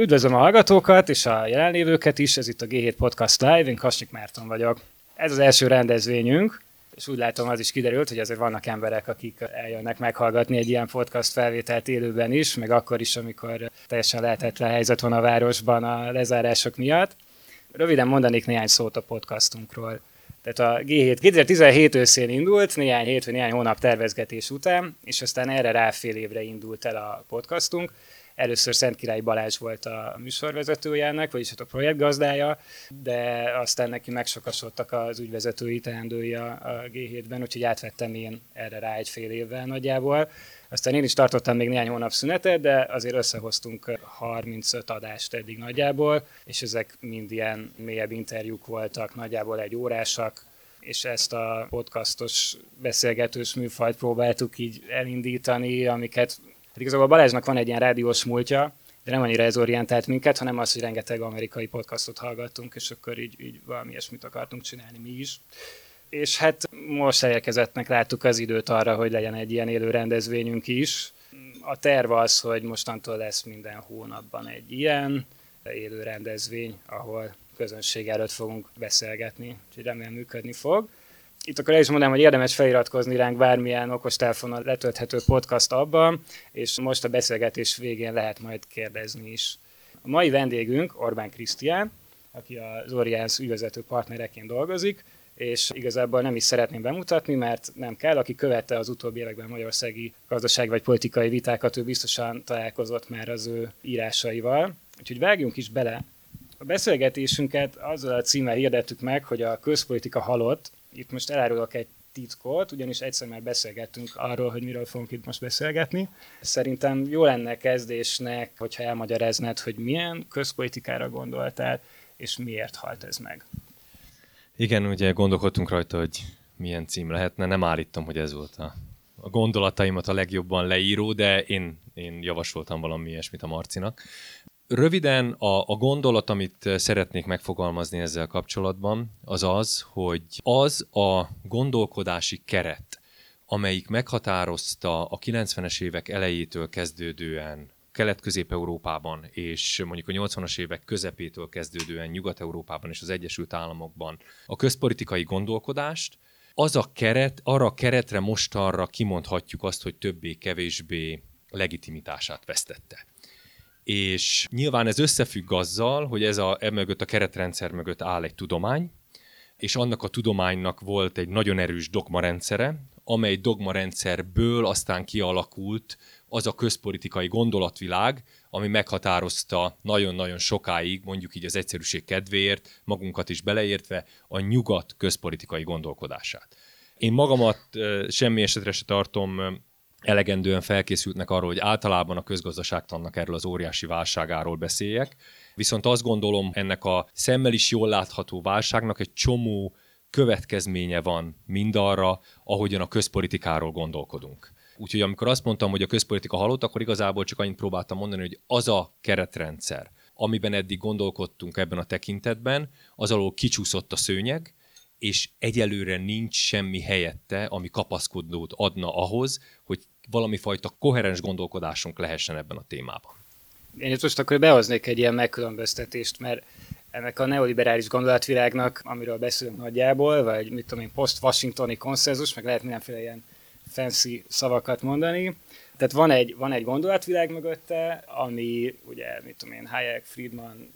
Üdvözlöm a hallgatókat és a jelenlévőket is, ez itt a G7 Podcast Live, én Kasnyik Márton vagyok. Ez az első rendezvényünk, és úgy látom az is kiderült, hogy azért vannak emberek, akik eljönnek meghallgatni egy ilyen podcast felvételt élőben is, meg akkor is, amikor teljesen lehetetlen helyzet van a városban a lezárások miatt. Röviden mondanék néhány szót a podcastunkról. Tehát a G7 2017 őszén indult, néhány hét vagy néhány hónap tervezgetés után, és aztán erre rá fél évre indult el a podcastunk. Először Szent Király Balázs volt a műsorvezetője ennek, vagyis hát a projektgazdája, de aztán neki megsokasodtak az ügyvezetői teendői a, a G7-ben, úgyhogy átvettem én erre rá egy fél évvel nagyjából. Aztán én is tartottam még néhány hónap szünetet, de azért összehoztunk 35 adást eddig nagyjából, és ezek mind ilyen mélyebb interjúk voltak, nagyjából egy órásak, és ezt a podcastos beszélgetős műfajt próbáltuk így elindítani, amiket Hát igazából Balázsnak van egy ilyen rádiós múltja, de nem annyira ez orientált minket, hanem az, hogy rengeteg amerikai podcastot hallgattunk, és akkor így, így valami ilyesmit akartunk csinálni mi is. És hát most elérkezettnek láttuk az időt arra, hogy legyen egy ilyen élő rendezvényünk is. A terv az, hogy mostantól lesz minden hónapban egy ilyen élő rendezvény, ahol közönség előtt fogunk beszélgetni, úgyhogy remélem működni fog itt akkor el is mondanám, hogy érdemes feliratkozni ránk bármilyen okostelefonon letölthető podcast abban, és most a beszélgetés végén lehet majd kérdezni is. A mai vendégünk Orbán Krisztián, aki az Oriens ügyvezető partnereként dolgozik, és igazából nem is szeretném bemutatni, mert nem kell, aki követte az utóbbi években magyarországi gazdasági vagy politikai vitákat, ő biztosan találkozott már az ő írásaival. Úgyhogy vágjunk is bele. A beszélgetésünket azzal a címmel hirdettük meg, hogy a közpolitika halott, itt most elárulok egy titkot, ugyanis egyszer már beszélgettünk arról, hogy miről fogunk itt most beszélgetni. Szerintem jó lenne kezdésnek, hogyha elmagyaráznád, hogy milyen közpolitikára gondoltál, és miért halt ez meg. Igen, ugye gondolkodtunk rajta, hogy milyen cím lehetne. Nem állítom, hogy ez volt a, a gondolataimat a legjobban leíró, de én, én javasoltam valami ilyesmit a Marcinak. Röviden a, a gondolat, amit szeretnék megfogalmazni ezzel kapcsolatban, az az, hogy az a gondolkodási keret, amelyik meghatározta a 90-es évek elejétől kezdődően Kelet-Közép-Európában, és mondjuk a 80-as évek közepétől kezdődően Nyugat-Európában és az Egyesült Államokban a közpolitikai gondolkodást, az a keret, arra a keretre mostanra kimondhatjuk azt, hogy többé-kevésbé legitimitását vesztette és nyilván ez összefügg azzal, hogy ez a, e mögött a keretrendszer mögött áll egy tudomány, és annak a tudománynak volt egy nagyon erős dogmarendszere, amely dogmarendszerből aztán kialakult az a közpolitikai gondolatvilág, ami meghatározta nagyon-nagyon sokáig, mondjuk így az egyszerűség kedvéért, magunkat is beleértve, a nyugat közpolitikai gondolkodását. Én magamat semmi esetre se tartom elegendően felkészültnek arról, hogy általában a közgazdaságtannak erről az óriási válságáról beszéljek. Viszont azt gondolom, ennek a szemmel is jól látható válságnak egy csomó következménye van mindarra, ahogyan a közpolitikáról gondolkodunk. Úgyhogy amikor azt mondtam, hogy a közpolitika halott, akkor igazából csak annyit próbáltam mondani, hogy az a keretrendszer, amiben eddig gondolkodtunk ebben a tekintetben, az alól kicsúszott a szőnyeg, és egyelőre nincs semmi helyette, ami kapaszkodót adna ahhoz, hogy valami fajta koherens gondolkodásunk lehessen ebben a témában. Én itt most akkor behoznék egy ilyen megkülönböztetést, mert ennek a neoliberális gondolatvilágnak, amiről beszélünk nagyjából, vagy mit tudom én, post-washingtoni konszenzus, meg lehet mindenféle ilyen fancy szavakat mondani. Tehát van egy, van egy gondolatvilág mögötte, ami ugye, mit tudom én, Hayek, Friedman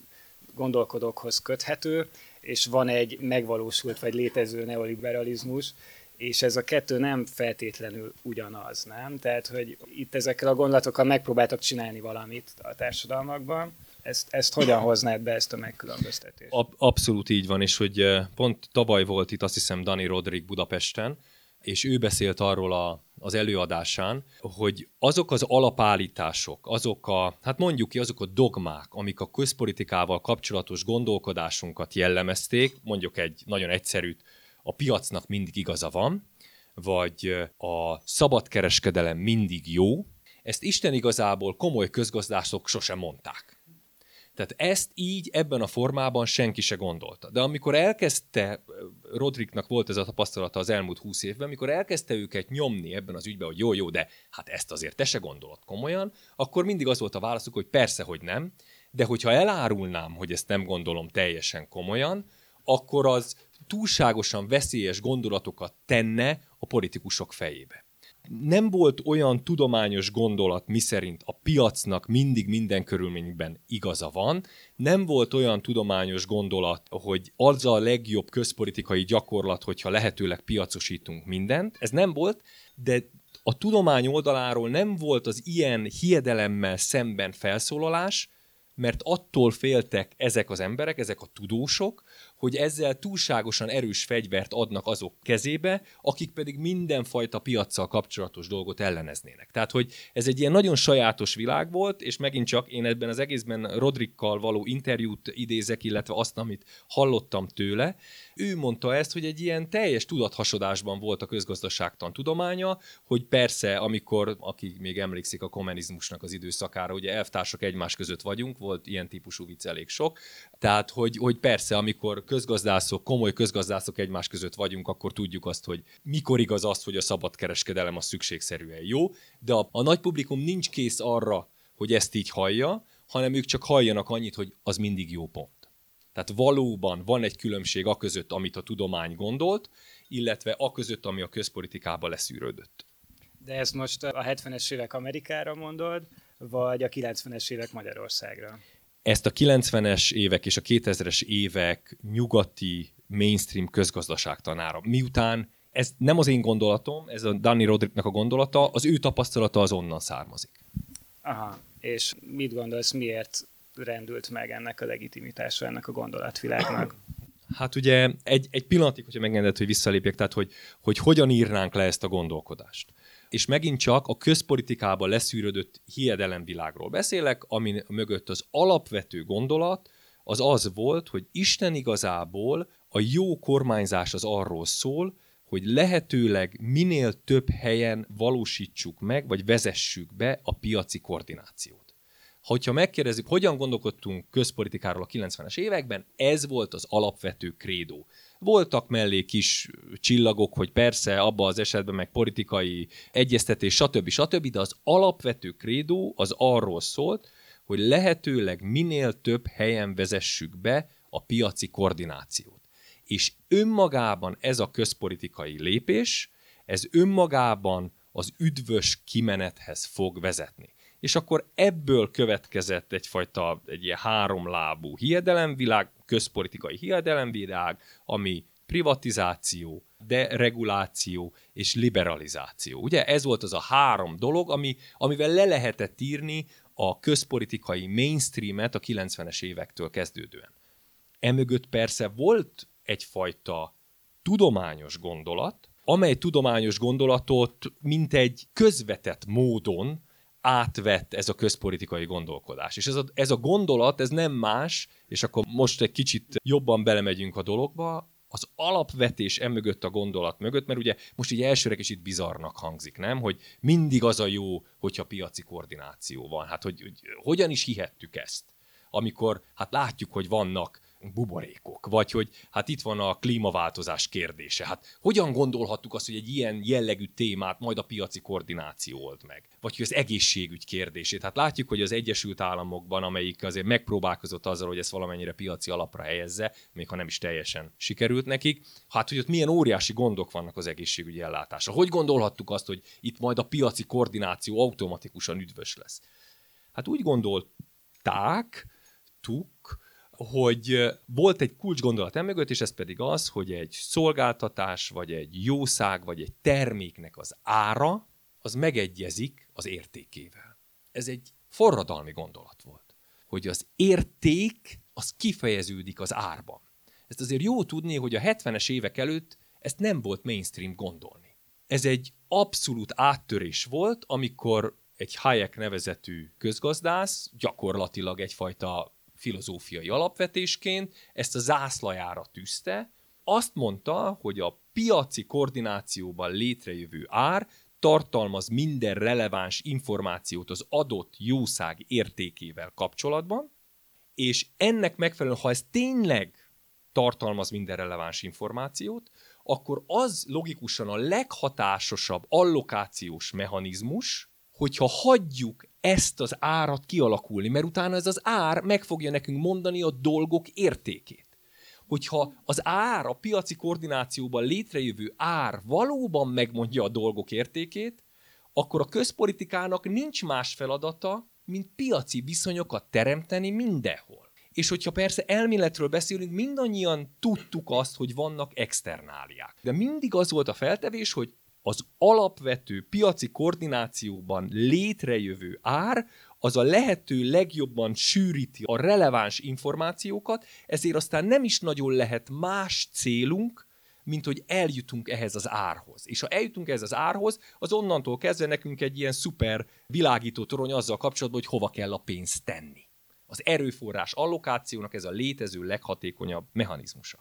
gondolkodókhoz köthető, és van egy megvalósult vagy létező neoliberalizmus, és ez a kettő nem feltétlenül ugyanaz, nem? Tehát, hogy itt ezekkel a gondolatokkal megpróbáltak csinálni valamit a társadalmakban, ezt, ezt hogyan hoznád be, ezt a megkülönböztetést? Abszolút így van, és hogy eh, pont tavaly volt itt azt hiszem Dani Rodrik Budapesten, és ő beszélt arról a, az előadásán, hogy azok az alapállítások, azok a, hát mondjuk ki, azok a dogmák, amik a közpolitikával kapcsolatos gondolkodásunkat jellemezték, mondjuk egy nagyon egyszerűt, a piacnak mindig igaza van, vagy a szabadkereskedelem mindig jó, ezt Isten igazából komoly közgazdászok sosem mondták. Tehát ezt így ebben a formában senki se gondolta. De amikor elkezdte, Rodriknak volt ez a tapasztalata az elmúlt húsz évben, amikor elkezdte őket nyomni ebben az ügyben, hogy jó, jó, de hát ezt azért te se gondolod komolyan, akkor mindig az volt a válaszuk, hogy persze, hogy nem, de hogyha elárulnám, hogy ezt nem gondolom teljesen komolyan, akkor az túlságosan veszélyes gondolatokat tenne a politikusok fejébe. Nem volt olyan tudományos gondolat, miszerint a piacnak mindig minden körülményben igaza van, nem volt olyan tudományos gondolat, hogy az a legjobb közpolitikai gyakorlat, hogyha lehetőleg piacosítunk mindent. Ez nem volt, de a tudomány oldaláról nem volt az ilyen hiedelemmel szemben felszólalás, mert attól féltek ezek az emberek, ezek a tudósok, hogy ezzel túlságosan erős fegyvert adnak azok kezébe, akik pedig mindenfajta piaccal kapcsolatos dolgot elleneznének. Tehát, hogy ez egy ilyen nagyon sajátos világ volt, és megint csak én ebben az egészben Rodrikkal való interjút idézek, illetve azt, amit hallottam tőle, ő mondta ezt, hogy egy ilyen teljes tudathasadásban volt a közgazdaságtan tudománya, hogy persze, amikor, aki még emlékszik a kommunizmusnak az időszakára, ugye elvtársak egymás között vagyunk, volt ilyen típusú vicc elég sok, tehát, hogy, hogy persze, amikor közgazdászok, komoly közgazdászok egymás között vagyunk, akkor tudjuk azt, hogy mikor igaz az, hogy a szabad kereskedelem a szükségszerűen jó, de a, a nagy publikum nincs kész arra, hogy ezt így hallja, hanem ők csak halljanak annyit, hogy az mindig jó pont. Tehát valóban van egy különbség a között, amit a tudomány gondolt, illetve a között, ami a közpolitikába leszűrődött. De ezt most a 70-es évek Amerikára mondod, vagy a 90-es évek Magyarországra? Ezt a 90-es évek és a 2000-es évek nyugati mainstream közgazdaságtanára. Miután ez nem az én gondolatom, ez a Danny Rodricknak a gondolata, az ő tapasztalata az onnan származik. Aha, és mit gondolsz, miért rendült meg ennek a legitimitása, ennek a gondolatvilágnak? Hát ugye egy, egy pillanatig, hogyha megengedett, hogy visszalépjek, tehát hogy, hogy hogyan írnánk le ezt a gondolkodást. És megint csak a közpolitikába leszűrődött hiedelemvilágról beszélek, ami mögött az alapvető gondolat az az volt, hogy Isten igazából a jó kormányzás az arról szól, hogy lehetőleg minél több helyen valósítsuk meg, vagy vezessük be a piaci koordinációt. Hogyha megkérdezzük, hogyan gondolkodtunk közpolitikáról a 90-es években, ez volt az alapvető krédó. Voltak mellé kis csillagok, hogy persze abban az esetben meg politikai egyeztetés, stb. stb., de az alapvető krédó az arról szólt, hogy lehetőleg minél több helyen vezessük be a piaci koordinációt. És önmagában ez a közpolitikai lépés, ez önmagában az üdvös kimenethez fog vezetni és akkor ebből következett egyfajta egy ilyen háromlábú hiedelemvilág, közpolitikai hiedelemvilág, ami privatizáció, dereguláció és liberalizáció. Ugye ez volt az a három dolog, ami, amivel le lehetett írni a közpolitikai mainstreamet a 90-es évektől kezdődően. Emögött persze volt egyfajta tudományos gondolat, amely tudományos gondolatot mint egy közvetett módon átvett ez a közpolitikai gondolkodás. És ez a, ez a gondolat, ez nem más, és akkor most egy kicsit jobban belemegyünk a dologba, az alapvetés emögött a gondolat mögött, mert ugye most így elsőre kicsit bizarnak hangzik, nem? Hogy mindig az a jó, hogyha piaci koordináció van. Hát, hogy, hogy hogyan is hihettük ezt? Amikor hát látjuk, hogy vannak buborékok, vagy hogy hát itt van a klímaváltozás kérdése. Hát hogyan gondolhattuk azt, hogy egy ilyen jellegű témát majd a piaci koordináció old meg? Vagy hogy az egészségügy kérdését. Hát látjuk, hogy az Egyesült Államokban, amelyik azért megpróbálkozott azzal, hogy ezt valamennyire piaci alapra helyezze, még ha nem is teljesen sikerült nekik, hát hogy ott milyen óriási gondok vannak az egészségügyi ellátásra. Hogy gondolhattuk azt, hogy itt majd a piaci koordináció automatikusan üdvös lesz? Hát úgy gondolták, tuk, hogy volt egy kulcsgondolat emögött, és ez pedig az, hogy egy szolgáltatás, vagy egy jószág, vagy egy terméknek az ára, az megegyezik az értékével. Ez egy forradalmi gondolat volt, hogy az érték az kifejeződik az árban. Ezt azért jó tudni, hogy a 70-es évek előtt ezt nem volt mainstream gondolni. Ez egy abszolút áttörés volt, amikor egy Hayek nevezetű közgazdász gyakorlatilag egyfajta filozófiai alapvetésként ezt a zászlajára tűzte, azt mondta, hogy a piaci koordinációban létrejövő ár tartalmaz minden releváns információt az adott jószág értékével kapcsolatban, és ennek megfelelően, ha ez tényleg tartalmaz minden releváns információt, akkor az logikusan a leghatásosabb allokációs mechanizmus, hogyha hagyjuk ezt az árat kialakulni, mert utána ez az ár meg fogja nekünk mondani a dolgok értékét. Hogyha az ár, a piaci koordinációban létrejövő ár valóban megmondja a dolgok értékét, akkor a közpolitikának nincs más feladata, mint piaci viszonyokat teremteni mindenhol. És hogyha persze elméletről beszélünk, mindannyian tudtuk azt, hogy vannak externáliák. De mindig az volt a feltevés, hogy az alapvető piaci koordinációban létrejövő ár az a lehető legjobban sűríti a releváns információkat, ezért aztán nem is nagyon lehet más célunk, mint hogy eljutunk ehhez az árhoz. És ha eljutunk ehhez az árhoz, az onnantól kezdve nekünk egy ilyen szuper világító torony azzal kapcsolatban, hogy hova kell a pénzt tenni. Az erőforrás allokációnak ez a létező leghatékonyabb mechanizmusa.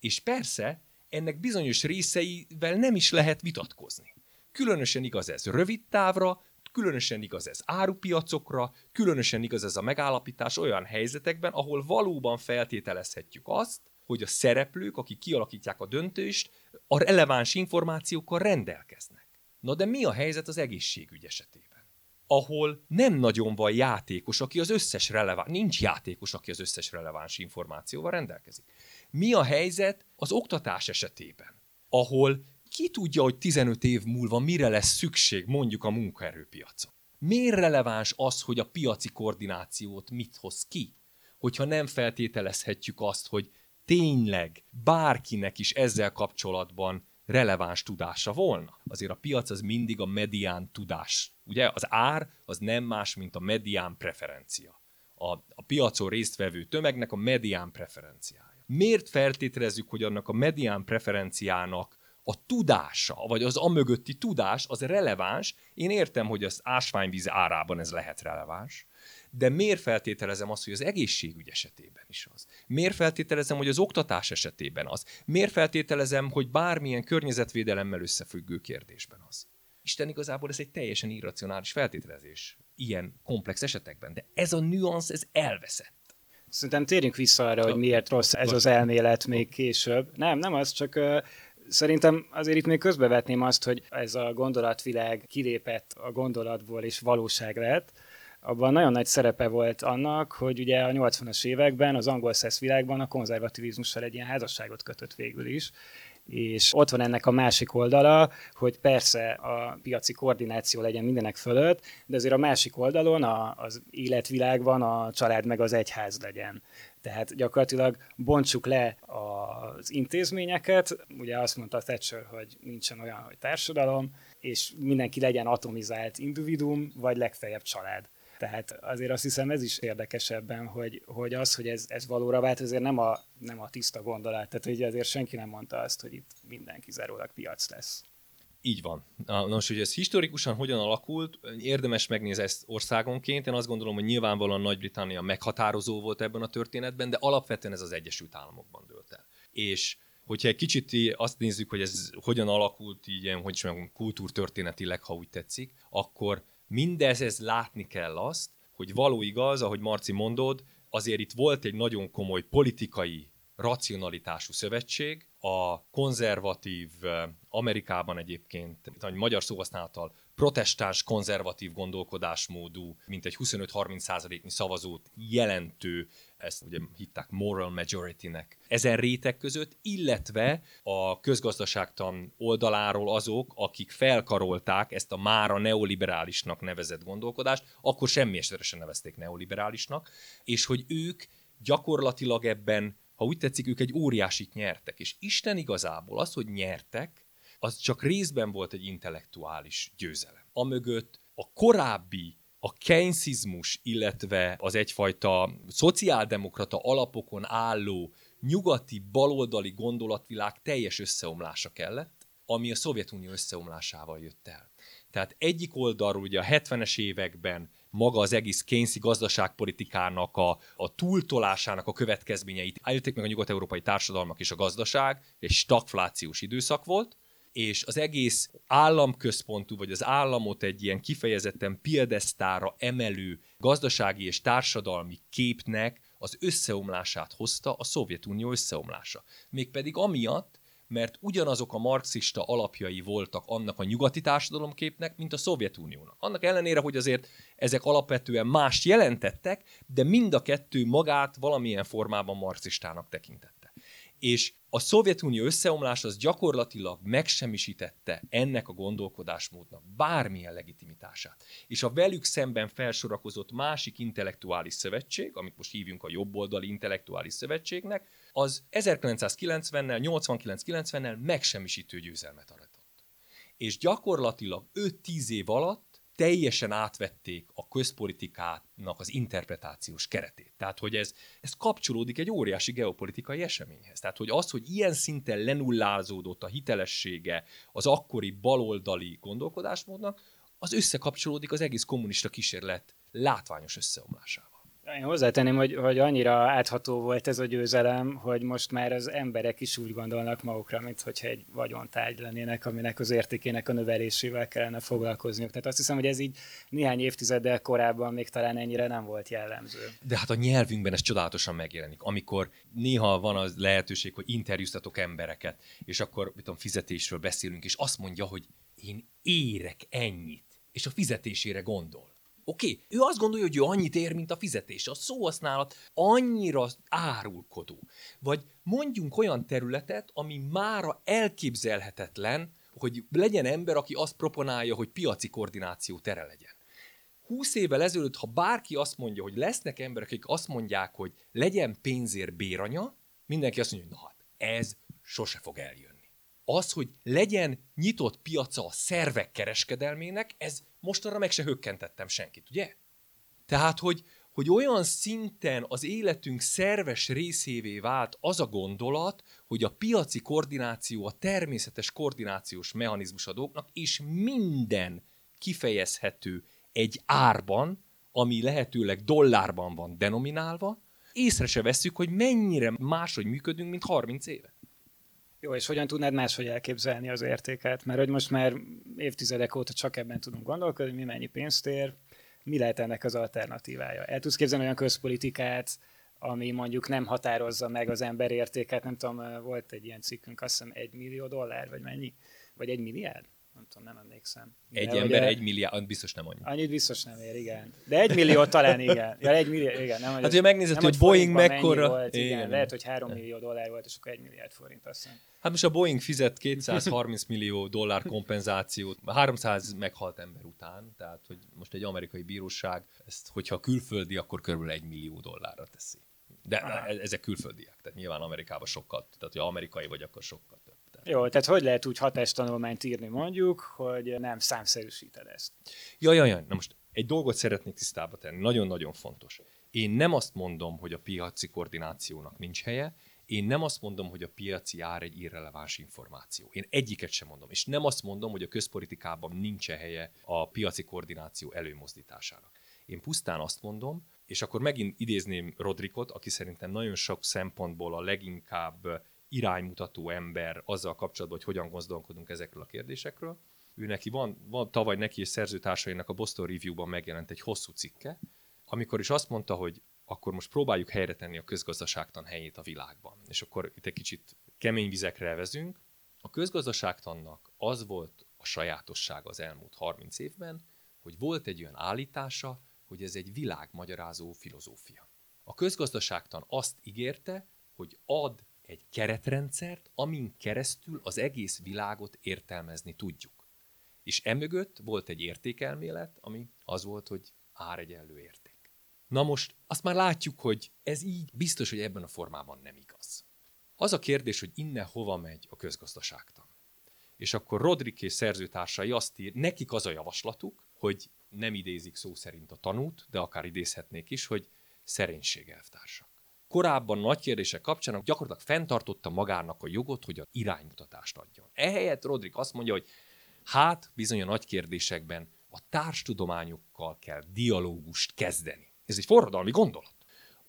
És persze, ennek bizonyos részeivel nem is lehet vitatkozni. Különösen igaz ez rövid távra, különösen igaz ez árupiacokra, különösen igaz ez a megállapítás olyan helyzetekben, ahol valóban feltételezhetjük azt, hogy a szereplők, akik kialakítják a döntést, a releváns információkkal rendelkeznek. Na de mi a helyzet az egészségügy esetében? ahol nem nagyon van játékos, aki az összes releváns, nincs játékos, aki az összes releváns információval rendelkezik. Mi a helyzet az oktatás esetében, ahol ki tudja, hogy 15 év múlva mire lesz szükség mondjuk a munkaerőpiacon? Miért releváns az, hogy a piaci koordinációt mit hoz ki? Hogyha nem feltételezhetjük azt, hogy tényleg bárkinek is ezzel kapcsolatban releváns tudása volna. Azért a piac az mindig a medián tudás. Ugye az ár az nem más, mint a medián preferencia. A, a piacon résztvevő tömegnek a medián preferenciája. Miért feltételezzük, hogy annak a medián preferenciának a tudása, vagy az amögötti tudás az releváns. Én értem, hogy az ásványvíz árában ez lehet releváns, de miért feltételezem azt, hogy az egészségügy esetében is az? Miért feltételezem, hogy az oktatás esetében az? Miért feltételezem, hogy bármilyen környezetvédelemmel összefüggő kérdésben az? Isten igazából ez egy teljesen irracionális feltételezés ilyen komplex esetekben, de ez a nüansz, ez elveszett. Szerintem térjünk vissza arra, hogy miért rossz ez az elmélet még később. Nem, nem az, csak uh, szerintem azért itt még közbevetném azt, hogy ez a gondolatvilág kilépett a gondolatból és valóság lett, abban nagyon nagy szerepe volt annak, hogy ugye a 80-as években az angol szesz világban a konzervativizmussal egy ilyen házasságot kötött végül is, és ott van ennek a másik oldala, hogy persze a piaci koordináció legyen mindenek fölött, de azért a másik oldalon a, az életvilágban a család meg az egyház legyen. Tehát gyakorlatilag bontsuk le az intézményeket, ugye azt mondta Thatcher, hogy nincsen olyan, hogy társadalom, és mindenki legyen atomizált individuum, vagy legfeljebb család. Tehát azért azt hiszem ez is érdekesebben, hogy, hogy az, hogy ez, ez valóra vált, azért nem a, nem a tiszta gondolat. Tehát hogy azért senki nem mondta azt, hogy itt minden kizárólag piac lesz. Így van. Nos, hogy ez historikusan hogyan alakult, érdemes megnézni ezt országonként. Én azt gondolom, hogy nyilvánvalóan Nagy-Britannia meghatározó volt ebben a történetben, de alapvetően ez az Egyesült Államokban dőlt el. És hogyha egy kicsit azt nézzük, hogy ez hogyan alakult, így hogy is mondjam, kultúrtörténetileg, ha úgy tetszik, akkor mindez látni kell azt, hogy való igaz, ahogy Marci mondod, azért itt volt egy nagyon komoly politikai racionalitású szövetség, a konzervatív Amerikában egyébként, egy magyar szóhasználattal protestáns konzervatív gondolkodásmódú, mint egy 25-30 százaléknyi szavazót jelentő, ezt ugye hitták moral majority-nek, ezen réteg között, illetve a közgazdaságtan oldaláról azok, akik felkarolták ezt a mára neoliberálisnak nevezett gondolkodást, akkor semmi esetre nevezték neoliberálisnak, és hogy ők gyakorlatilag ebben ha úgy tetszik, ők egy óriásit nyertek. És Isten igazából az, hogy nyertek, az csak részben volt egy intellektuális győzelem. Amögött a korábbi a keynesizmus, illetve az egyfajta szociáldemokrata alapokon álló nyugati baloldali gondolatvilág teljes összeomlása kellett, ami a Szovjetunió összeomlásával jött el. Tehát egyik oldalról ugye a 70-es években maga az egész Keynesi gazdaságpolitikának a, a túltolásának a következményeit állították meg a nyugat-európai társadalmak és a gazdaság, egy stagflációs időszak volt, és az egész államközpontú, vagy az államot egy ilyen kifejezetten piedesztára emelő gazdasági és társadalmi képnek az összeomlását hozta a Szovjetunió összeomlása. Mégpedig amiatt, mert ugyanazok a marxista alapjai voltak annak a nyugati társadalomképnek, mint a Szovjetuniónak. Annak ellenére, hogy azért ezek alapvetően más jelentettek, de mind a kettő magát valamilyen formában marxistának tekintett és a Szovjetunió összeomlása az gyakorlatilag megsemmisítette ennek a gondolkodásmódnak bármilyen legitimitását. És a velük szemben felsorakozott másik intellektuális szövetség, amit most hívjunk a jobboldali intellektuális szövetségnek, az 1990-nel, 89-90-nel megsemmisítő győzelmet aratott. És gyakorlatilag 5-10 év alatt teljesen átvették a közpolitikának az interpretációs keretét. Tehát, hogy ez, ez kapcsolódik egy óriási geopolitikai eseményhez. Tehát, hogy az, hogy ilyen szinten lenullázódott a hitelessége az akkori baloldali gondolkodásmódnak, az összekapcsolódik az egész kommunista kísérlet látványos összeomlásával. Én hozzátenném, hogy, hogy annyira átható volt ez a győzelem, hogy most már az emberek is úgy gondolnak magukra, mint hogyha egy vagyontárgy lennének, aminek az értékének a növelésével kellene foglalkozniuk. Tehát azt hiszem, hogy ez így néhány évtizeddel korábban még talán ennyire nem volt jellemző. De hát a nyelvünkben ez csodálatosan megjelenik. Amikor néha van az lehetőség, hogy interjúztatok embereket, és akkor mit tudom, fizetésről beszélünk, és azt mondja, hogy én érek ennyit, és a fizetésére gondol Oké, ő azt gondolja, hogy ő annyit ér, mint a fizetés. A szóhasználat annyira árulkodó. Vagy mondjunk olyan területet, ami mára elképzelhetetlen, hogy legyen ember, aki azt proponálja, hogy piaci koordináció tere legyen. 20 évvel ezelőtt, ha bárki azt mondja, hogy lesznek emberek, akik azt mondják, hogy legyen pénzért béranya, mindenki azt mondja, hogy na hát, ez sose fog eljönni. Az, hogy legyen nyitott piaca a szervek kereskedelmének, ez mostanra meg se hökkentettem senkit, ugye? Tehát, hogy, hogy olyan szinten az életünk szerves részévé vált az a gondolat, hogy a piaci koordináció a természetes koordinációs mechanizmus a és minden kifejezhető egy árban, ami lehetőleg dollárban van denominálva, észre se veszük, hogy mennyire máshogy működünk, mint 30 éve. Jó, és hogyan tudnád máshogy elképzelni az értéket? Mert hogy most már évtizedek óta csak ebben tudunk gondolkodni, mi mennyi pénzt ér, mi lehet ennek az alternatívája? El tudsz képzelni olyan közpolitikát, ami mondjuk nem határozza meg az ember értéket, nem tudom, volt egy ilyen cikkünk, azt hiszem egy millió dollár, vagy mennyi? Vagy egy milliárd? Nem tudom, nem emlékszem. Egy De ember ugye, egy milliárd, biztos nem annyi. Annyit biztos nem ér, igen. De egy millió talán igen. Ja, egy millió, igen. Nem, hát ugye megnézed, hogy, hogy Boeing mekkora... Volt, igen, igen, lehet, hogy három millió dollár volt, és akkor egy milliárd forint, azt hiszem. Hát most a Boeing fizet 230 millió dollár kompenzációt 300 meghalt ember után, tehát hogy most egy amerikai bíróság ezt, hogyha külföldi, akkor körülbelül egy millió dollárra teszi. De ah. ezek külföldiek, tehát nyilván Amerikában sokkal, tehát hogy amerikai vagy, akkor sokkal. Jó, tehát hogy lehet úgy hatástanulmányt írni mondjuk, hogy nem számszerűsíted ezt? Jaj, jaj, jaj. Na most egy dolgot szeretnék tisztába tenni, nagyon-nagyon fontos. Én nem azt mondom, hogy a piaci koordinációnak nincs helye, én nem azt mondom, hogy a piaci ár egy irreleváns információ. Én egyiket sem mondom. És nem azt mondom, hogy a közpolitikában nincs helye a piaci koordináció előmozdításának. Én pusztán azt mondom, és akkor megint idézném Rodrikot, aki szerintem nagyon sok szempontból a leginkább iránymutató ember azzal kapcsolatban, hogy hogyan gondolkodunk ezekről a kérdésekről. Ő neki van, van tavaly neki és szerzőtársainak a Boston Review-ban megjelent egy hosszú cikke, amikor is azt mondta, hogy akkor most próbáljuk helyre tenni a közgazdaságtan helyét a világban. És akkor itt egy kicsit kemény vizekre vezünk. A közgazdaságtannak az volt a sajátossága az elmúlt 30 évben, hogy volt egy olyan állítása, hogy ez egy világmagyarázó filozófia. A közgazdaságtan azt ígérte, hogy ad egy keretrendszert, amin keresztül az egész világot értelmezni tudjuk. És emögött volt egy értékelmélet, ami az volt, hogy ár egyenlő érték. Na most azt már látjuk, hogy ez így biztos, hogy ebben a formában nem igaz. Az a kérdés, hogy innen hova megy a közgazdaságtan. És akkor Rodrik és szerzőtársai azt ír, nekik az a javaslatuk, hogy nem idézik szó szerint a tanút, de akár idézhetnék is, hogy szerénység elvtársa korábban nagy kérdések kapcsán gyakorlatilag fenntartotta magának a jogot, hogy a iránymutatást adjon. Ehelyett Rodrik azt mondja, hogy hát bizony a nagy kérdésekben a társtudományokkal kell dialógust kezdeni. Ez egy forradalmi gondolat.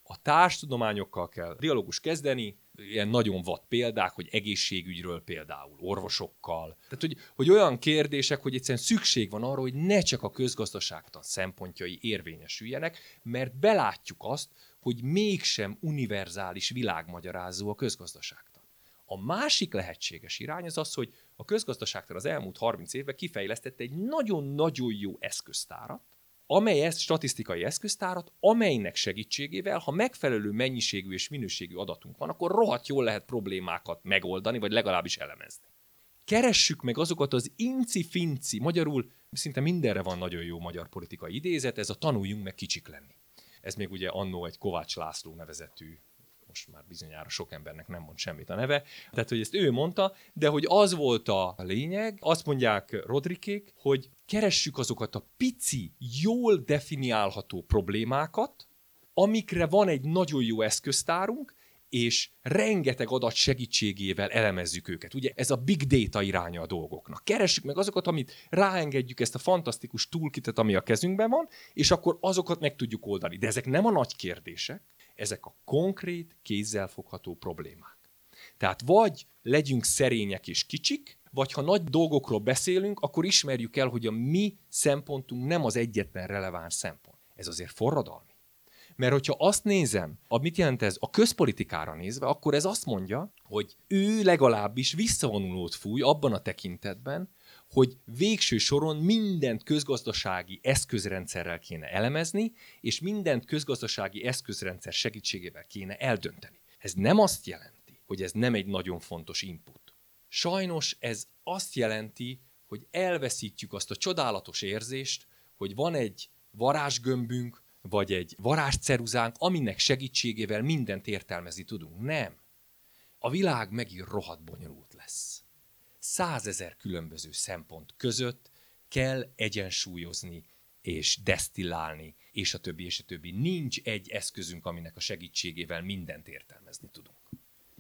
A társtudományokkal kell dialógust kezdeni, ilyen nagyon vad példák, hogy egészségügyről például, orvosokkal. Tehát, hogy, hogy olyan kérdések, hogy egyszerűen szükség van arra, hogy ne csak a közgazdaságtan szempontjai érvényesüljenek, mert belátjuk azt, hogy mégsem univerzális világmagyarázó a közgazdaságtan. A másik lehetséges irány az az, hogy a közgazdaságtan az elmúlt 30 évben kifejlesztett egy nagyon-nagyon jó eszköztárat, amely ez statisztikai eszköztárat, amelynek segítségével, ha megfelelő mennyiségű és minőségű adatunk van, akkor rohadt jól lehet problémákat megoldani, vagy legalábbis elemezni. Keressük meg azokat az inci-finci, magyarul szinte mindenre van nagyon jó magyar politikai idézet, ez a tanuljunk meg kicsik lenni. Ez még ugye annó egy Kovács László nevezetű most már bizonyára sok embernek nem mond semmit a neve, tehát hogy ezt ő mondta, de hogy az volt a lényeg, azt mondják Rodrikék, hogy keressük azokat a pici, jól definiálható problémákat, amikre van egy nagyon jó eszköztárunk, és rengeteg adat segítségével elemezzük őket. Ugye ez a big data iránya a dolgoknak. Keressük meg azokat, amit ráengedjük ezt a fantasztikus toolkitet, ami a kezünkben van, és akkor azokat meg tudjuk oldani. De ezek nem a nagy kérdések, ezek a konkrét, kézzelfogható problémák. Tehát vagy legyünk szerények és kicsik, vagy ha nagy dolgokról beszélünk, akkor ismerjük el, hogy a mi szempontunk nem az egyetlen releváns szempont. Ez azért forradalmi. Mert hogyha azt nézem, a, mit jelent ez a közpolitikára nézve, akkor ez azt mondja, hogy ő legalábbis visszavonulót fúj abban a tekintetben, hogy végső soron mindent közgazdasági eszközrendszerrel kéne elemezni, és mindent közgazdasági eszközrendszer segítségével kéne eldönteni. Ez nem azt jelenti, hogy ez nem egy nagyon fontos input. Sajnos ez azt jelenti, hogy elveszítjük azt a csodálatos érzést, hogy van egy varázsgömbünk, vagy egy varázsceruzánk, aminek segítségével mindent értelmezni tudunk. Nem. A világ megint rohadt bonyolult lesz százezer különböző szempont között kell egyensúlyozni és desztillálni, és a többi, és a többi. Nincs egy eszközünk, aminek a segítségével mindent értelmezni tudunk.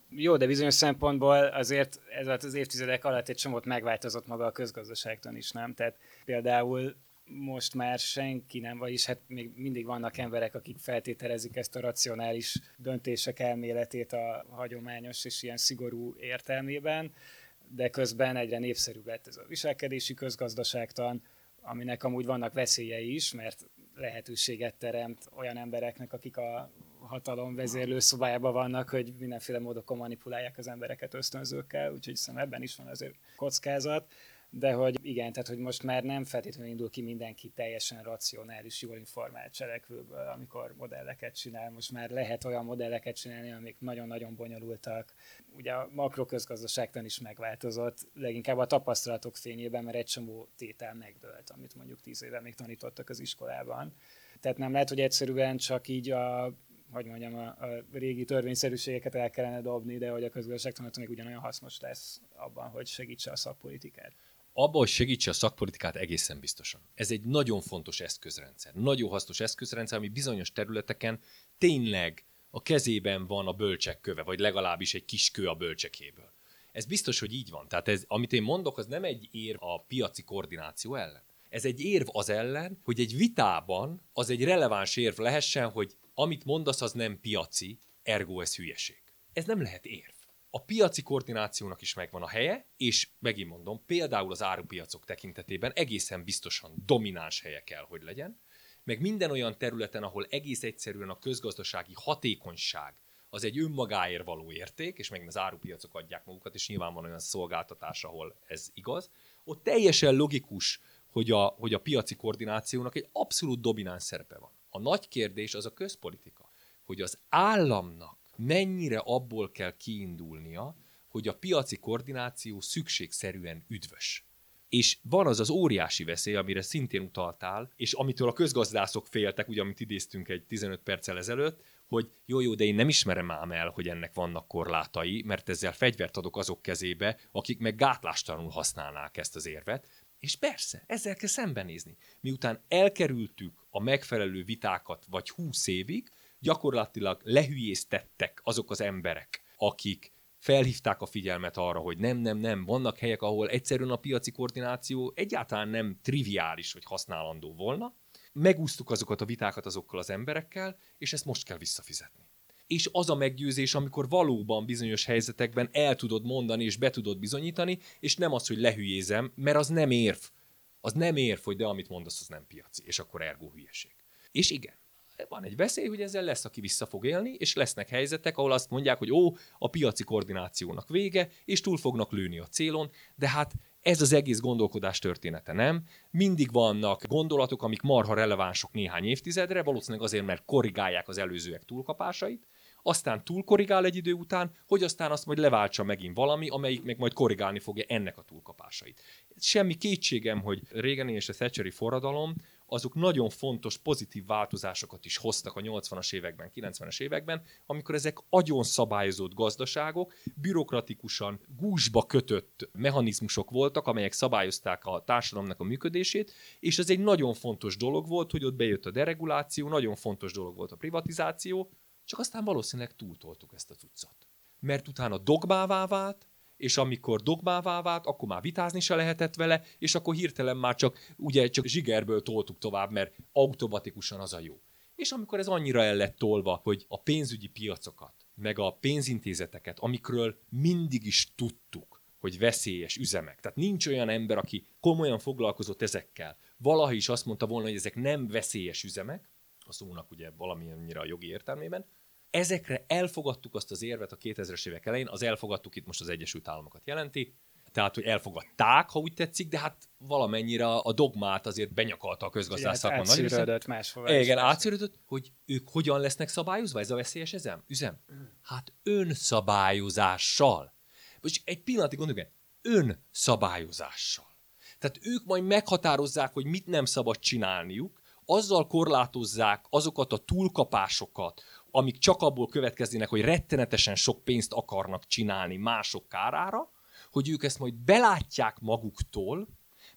Jó, de bizonyos szempontból azért ez az évtizedek alatt egy csomót megváltozott maga a közgazdaságtan is, nem? Tehát például most már senki nem, vagyis hát még mindig vannak emberek, akik feltételezik ezt a racionális döntések elméletét a hagyományos és ilyen szigorú értelmében de közben egyre népszerűbb lett ez a viselkedési közgazdaságtan, aminek amúgy vannak veszélyei is, mert lehetőséget teremt olyan embereknek, akik a hatalom vezérlő szobájában vannak, hogy mindenféle módokon manipulálják az embereket ösztönzőkkel, úgyhogy szerintem ebben is van azért kockázat de hogy igen, tehát hogy most már nem feltétlenül indul ki mindenki teljesen racionális, jól informált cselekvőből, amikor modelleket csinál. Most már lehet olyan modelleket csinálni, amik nagyon-nagyon bonyolultak. Ugye a makroközgazdaságtan is megváltozott, leginkább a tapasztalatok fényében, mert egy csomó tétel megdőlt, amit mondjuk tíz éve még tanítottak az iskolában. Tehát nem lehet, hogy egyszerűen csak így a hogy mondjam, a, a régi törvényszerűségeket el kellene dobni, de hogy a közgazdaságtanat még ugyanolyan hasznos lesz abban, hogy segítse a szakpolitikát abba, hogy segítse a szakpolitikát egészen biztosan. Ez egy nagyon fontos eszközrendszer, nagyon hasznos eszközrendszer, ami bizonyos területeken tényleg a kezében van a bölcsek köve, vagy legalábbis egy kis kő a bölcsekéből. Ez biztos, hogy így van. Tehát ez, amit én mondok, az nem egy érv a piaci koordináció ellen. Ez egy érv az ellen, hogy egy vitában az egy releváns érv lehessen, hogy amit mondasz, az nem piaci, ergo ez hülyeség. Ez nem lehet érv a piaci koordinációnak is megvan a helye, és megint mondom, például az árupiacok tekintetében egészen biztosan domináns helye kell, hogy legyen, meg minden olyan területen, ahol egész egyszerűen a közgazdasági hatékonyság az egy önmagáért való érték, és megint az árupiacok adják magukat, és nyilván van olyan szolgáltatás, ahol ez igaz, ott teljesen logikus, hogy a, hogy a piaci koordinációnak egy abszolút domináns szerepe van. A nagy kérdés az a közpolitika, hogy az államnak mennyire abból kell kiindulnia, hogy a piaci koordináció szükségszerűen üdvös. És van az az óriási veszély, amire szintén utaltál, és amitől a közgazdászok féltek, ugye amit idéztünk egy 15 perccel ezelőtt, hogy jó, jó, de én nem ismerem ám el, hogy ennek vannak korlátai, mert ezzel fegyvert adok azok kezébe, akik meg gátlástalanul használnák ezt az érvet. És persze, ezzel kell szembenézni. Miután elkerültük a megfelelő vitákat vagy 20 évig, gyakorlatilag lehülyéztettek azok az emberek, akik felhívták a figyelmet arra, hogy nem, nem, nem, vannak helyek, ahol egyszerűen a piaci koordináció egyáltalán nem triviális, hogy használandó volna. Megúsztuk azokat a vitákat azokkal az emberekkel, és ezt most kell visszafizetni. És az a meggyőzés, amikor valóban bizonyos helyzetekben el tudod mondani és be tudod bizonyítani, és nem az, hogy lehülyézem, mert az nem érv. Az nem érv, hogy de amit mondasz, az nem piaci, és akkor ergo hülyeség. És igen, van egy veszély, hogy ezzel lesz, aki vissza fog élni, és lesznek helyzetek, ahol azt mondják, hogy ó, a piaci koordinációnak vége, és túl fognak lőni a célon, de hát ez az egész gondolkodás története, nem? Mindig vannak gondolatok, amik marha relevánsok néhány évtizedre, valószínűleg azért, mert korrigálják az előzőek túlkapásait, aztán túlkorrigál egy idő után, hogy aztán azt majd leváltsa megint valami, amelyik meg majd korrigálni fogja ennek a túlkapásait. Semmi kétségem, hogy régen és a Thatcheri forradalom azok nagyon fontos pozitív változásokat is hoztak a 80-as években, 90-es években, amikor ezek agyon szabályozott gazdaságok, bürokratikusan gúzsba kötött mechanizmusok voltak, amelyek szabályozták a társadalomnak a működését, és ez egy nagyon fontos dolog volt, hogy ott bejött a dereguláció, nagyon fontos dolog volt a privatizáció, csak aztán valószínűleg túltoltuk ezt a cuccot. Mert utána dogmává vált, és amikor dogmává vált, akkor már vitázni se lehetett vele, és akkor hirtelen már csak, ugye csak zsigerből toltuk tovább, mert automatikusan az a jó. És amikor ez annyira el lett tolva, hogy a pénzügyi piacokat, meg a pénzintézeteket, amikről mindig is tudtuk, hogy veszélyes üzemek. Tehát nincs olyan ember, aki komolyan foglalkozott ezekkel. Valaha is azt mondta volna, hogy ezek nem veszélyes üzemek, a szónak ugye valamilyennyire a jogi értelmében, Ezekre elfogadtuk azt az érvet a 2000-es évek elején, az elfogadtuk itt most az Egyesült Államokat jelenti, tehát, hogy elfogadták, ha úgy tetszik, de hát valamennyire a dogmát azért benyakalta a közgazdás szakma. Hát átszűrődött máshova. Igen, átszűrődött, hogy ők hogyan lesznek szabályozva, ez a veszélyes ezem, üzem? Hát önszabályozással. Most egy pillanatig gondoljuk, önszabályozással. Tehát ők majd meghatározzák, hogy mit nem szabad csinálniuk, azzal korlátozzák azokat a túlkapásokat, amik csak abból következnének, hogy rettenetesen sok pénzt akarnak csinálni mások kárára, hogy ők ezt majd belátják maguktól,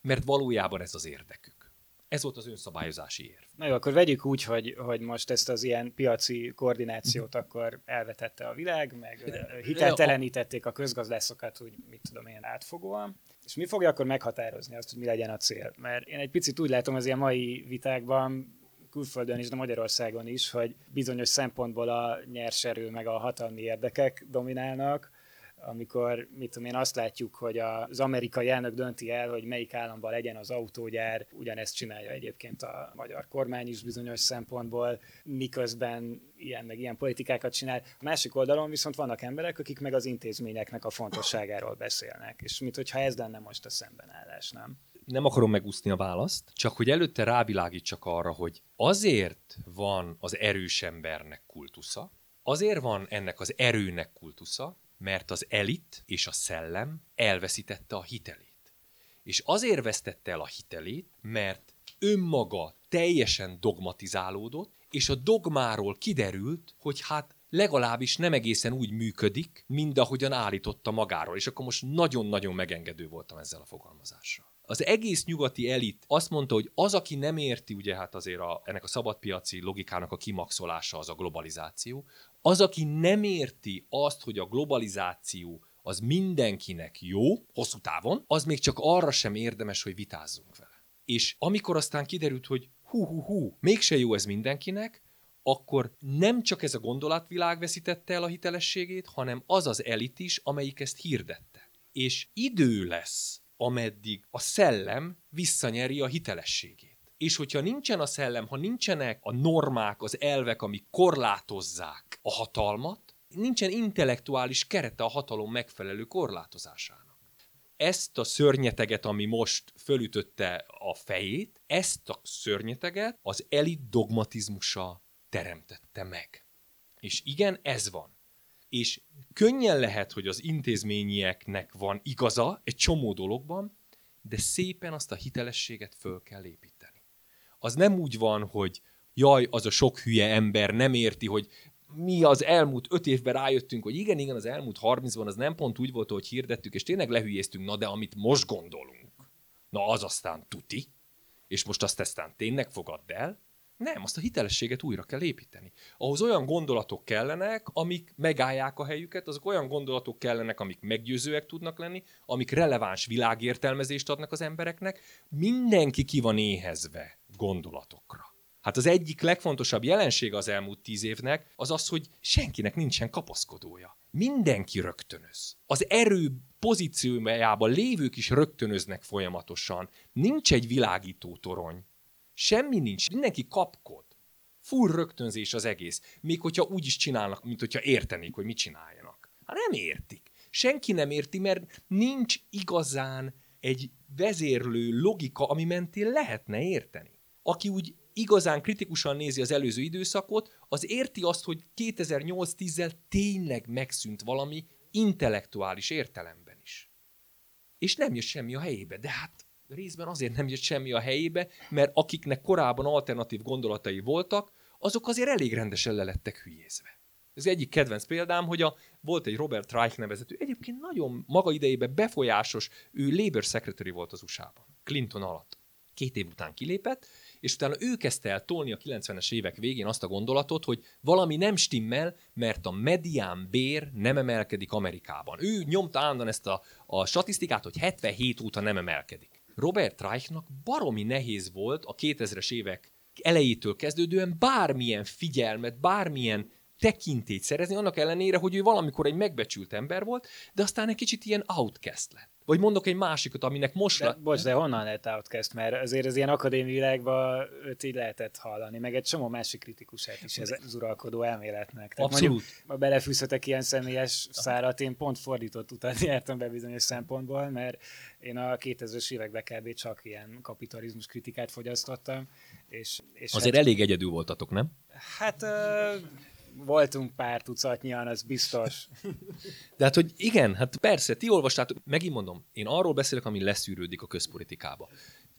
mert valójában ez az érdekük. Ez volt az önszabályozási érv. Na jó, akkor vegyük úgy, hogy, hogy most ezt az ilyen piaci koordinációt akkor elvetette a világ, meg hiteltelenítették a közgazdászokat, úgy mit tudom én átfogóan. És mi fogja akkor meghatározni azt, hogy mi legyen a cél? Mert én egy picit úgy látom az ilyen mai vitákban, külföldön is, de Magyarországon is, hogy bizonyos szempontból a nyerserő meg a hatalmi érdekek dominálnak, amikor, mit tudom én, azt látjuk, hogy az amerikai elnök dönti el, hogy melyik államban legyen az autógyár, ugyanezt csinálja egyébként a magyar kormány is bizonyos szempontból, miközben ilyen meg ilyen politikákat csinál. A másik oldalon viszont vannak emberek, akik meg az intézményeknek a fontosságáról beszélnek, és mit hogyha ez lenne most a szembenállás, nem? Nem akarom megúszni a választ, csak hogy előtte rávilágítsak arra, hogy azért van az erős embernek kultusza, azért van ennek az erőnek kultusza, mert az elit és a szellem elveszítette a hitelét. És azért vesztette el a hitelét, mert önmaga teljesen dogmatizálódott, és a dogmáról kiderült, hogy hát legalábbis nem egészen úgy működik, mint ahogyan állította magáról. És akkor most nagyon-nagyon megengedő voltam ezzel a fogalmazással az egész nyugati elit azt mondta, hogy az, aki nem érti, ugye hát azért a, ennek a szabadpiaci logikának a kimaxolása az a globalizáció, az, aki nem érti azt, hogy a globalizáció az mindenkinek jó, hosszú távon, az még csak arra sem érdemes, hogy vitázzunk vele. És amikor aztán kiderült, hogy hú-hú-hú, mégse jó ez mindenkinek, akkor nem csak ez a gondolatvilág veszítette el a hitelességét, hanem az az elit is, amelyik ezt hirdette. És idő lesz ameddig a szellem visszanyeri a hitelességét. És hogyha nincsen a szellem, ha nincsenek a normák, az elvek, amik korlátozzák a hatalmat, nincsen intellektuális kerete a hatalom megfelelő korlátozásának. Ezt a szörnyeteget, ami most fölütötte a fejét, ezt a szörnyeteget az elit dogmatizmusa teremtette meg. És igen, ez van és könnyen lehet, hogy az intézményieknek van igaza egy csomó dologban, de szépen azt a hitelességet föl kell építeni. Az nem úgy van, hogy jaj, az a sok hülye ember nem érti, hogy mi az elmúlt öt évben rájöttünk, hogy igen, igen, az elmúlt harmincban az nem pont úgy volt, hogy hirdettük, és tényleg lehülyéztünk, na de amit most gondolunk, na az aztán tuti, és most azt aztán tényleg fogadd el, nem, azt a hitelességet újra kell építeni. Ahhoz olyan gondolatok kellenek, amik megállják a helyüket, azok olyan gondolatok kellenek, amik meggyőzőek tudnak lenni, amik releváns világértelmezést adnak az embereknek. Mindenki ki van éhezve gondolatokra. Hát az egyik legfontosabb jelenség az elmúlt tíz évnek az az, hogy senkinek nincsen kapaszkodója. Mindenki rögtönöz. Az erő pozíciójában lévők is rögtönöznek folyamatosan. Nincs egy világító torony Semmi nincs, mindenki kapkod. Full rögtönzés az egész. Még hogyha úgy is csinálnak, mint hogyha értenék, hogy mit csináljanak. Hát nem értik. Senki nem érti, mert nincs igazán egy vezérlő logika, ami mentén lehetne érteni. Aki úgy igazán kritikusan nézi az előző időszakot, az érti azt, hogy 2008-10-zel tényleg megszűnt valami intellektuális értelemben is. És nem jött semmi a helyébe. De hát részben azért nem jött semmi a helyébe, mert akiknek korábban alternatív gondolatai voltak, azok azért elég rendesen lelettek hülyézve. Ez egyik kedvenc példám, hogy a, volt egy Robert Reich nevezetű, egyébként nagyon maga idejében befolyásos, ő Labor Secretary volt az USA-ban, Clinton alatt. Két év után kilépett, és utána ő kezdte el tolni a 90-es évek végén azt a gondolatot, hogy valami nem stimmel, mert a medián bér nem emelkedik Amerikában. Ő nyomta állandóan ezt a, a statisztikát, hogy 77 óta nem emelkedik. Robert Reichnak baromi nehéz volt a 2000-es évek elejétől kezdődően bármilyen figyelmet, bármilyen tekintét szerezni, annak ellenére, hogy ő valamikor egy megbecsült ember volt, de aztán egy kicsit ilyen outcast lett. Vagy mondok egy másikat, aminek most... De, bocs, de honnan lett outcast? Mert azért az ilyen akadémi világban őt így lehetett hallani, meg egy csomó másik kritikusát is ez az uralkodó elméletnek. Tehát Abszolút. Mondjuk, ha belefűzhetek ilyen személyes szárat, én pont fordított utat jártam be bizonyos szempontból, mert én a 2000-es években kb. csak ilyen kapitalizmus kritikát fogyasztottam. És, és azért hát, elég egyedül voltatok, nem? Hát... Uh, voltunk pár tucatnyian, az biztos. De hát, hogy igen, hát persze, ti olvastátok, megint mondom, én arról beszélek, ami leszűrődik a közpolitikába.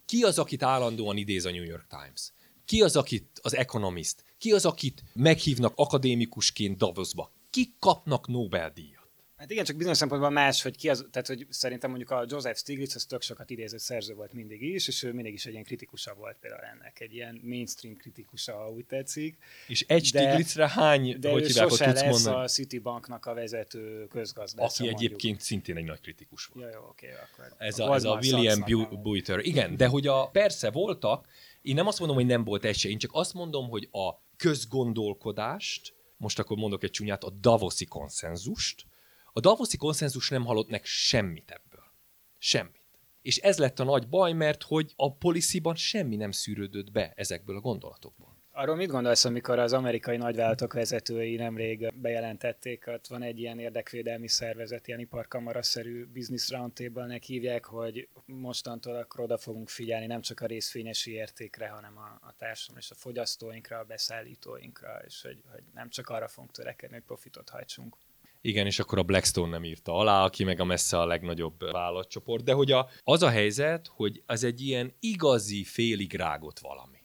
Ki az, akit állandóan idéz a New York Times? Ki az, akit az Economist? Ki az, akit meghívnak akadémikusként Davosba? Ki kapnak Nobel-díjat? Hát igen, csak bizonyos szempontból más, hogy ki az, tehát hogy szerintem mondjuk a Joseph Stiglitz az tök sokat idézett szerző volt mindig is, és ő mindig is egy ilyen kritikusa volt például ennek, egy ilyen mainstream kritikusa, ha úgy tetszik. És egy Stiglitzre hány, de hogy hívják, sose lesz mondani? a Citibanknak a vezető közgazdász. Aki egyébként szintén egy nagy kritikus volt. Ja, jó, oké, akkor. Ez a, ez a William Buiter. Igen, de hogy a, persze voltak, én nem azt mondom, hogy nem volt esély, én csak azt mondom, hogy a közgondolkodást, most akkor mondok egy csúnyát, a Davoszi konszenzust, a Davoszi konszenzus nem hallott meg semmit ebből. Semmit. És ez lett a nagy baj, mert hogy a policyban semmi nem szűrődött be ezekből a gondolatokból. Arról mit gondolsz, amikor az amerikai nagyvállalatok vezetői nemrég bejelentették, ott van egy ilyen érdekvédelmi szervezet, ilyen iparkamaraszerű business roundtable-nek hívják, hogy mostantól akkor oda fogunk figyelni nem csak a részfényesi értékre, hanem a, a társadalom és a fogyasztóinkra, a beszállítóinkra, és hogy, hogy nem csak arra fogunk törekedni, hogy profitot hajtsunk. Igen, és akkor a Blackstone nem írta alá, aki meg a messze a legnagyobb vállalatcsoport. De hogy a, az a helyzet, hogy ez egy ilyen igazi félig rágott valami.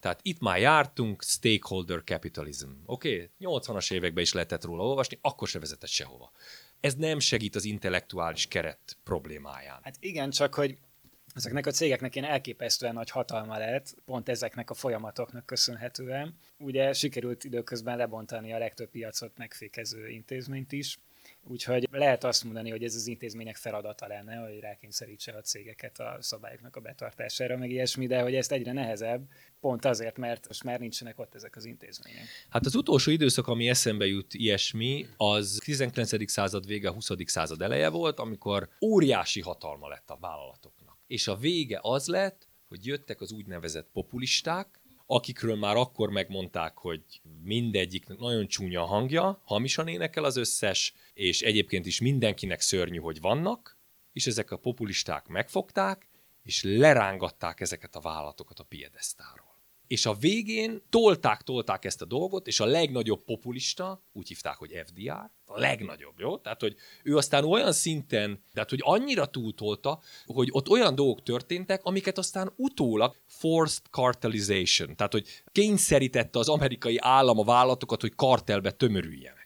Tehát itt már jártunk, stakeholder capitalism. Oké, okay? 80-as években is lehetett róla olvasni, akkor se vezetett sehova. Ez nem segít az intellektuális keret problémáján. Hát igen, csak hogy ezeknek a cégeknek ilyen elképesztően nagy hatalma lett, pont ezeknek a folyamatoknak köszönhetően. Ugye sikerült időközben lebontani a legtöbb piacot megfékező intézményt is, Úgyhogy lehet azt mondani, hogy ez az intézmények feladata lenne, hogy rákényszerítse a cégeket a szabályoknak a betartására, meg ilyesmi, de hogy ezt egyre nehezebb, pont azért, mert most már nincsenek ott ezek az intézmények. Hát az utolsó időszak, ami eszembe jut ilyesmi, az 19. század vége, 20. század eleje volt, amikor óriási hatalma lett a vállalatoknak és a vége az lett, hogy jöttek az úgynevezett populisták, akikről már akkor megmondták, hogy mindegyiknek nagyon csúnya a hangja, hamisan énekel az összes, és egyébként is mindenkinek szörnyű, hogy vannak, és ezek a populisták megfogták, és lerángatták ezeket a vállalatokat a piedesztáról. És a végén tolták, tolták ezt a dolgot, és a legnagyobb populista, úgy hívták, hogy FDR, a legnagyobb, jó? Tehát, hogy ő aztán olyan szinten, tehát, hogy annyira túltolta, hogy ott olyan dolgok történtek, amiket aztán utólag forced cartelization, tehát, hogy kényszerítette az amerikai állam a vállalatokat, hogy kartelbe tömörüljenek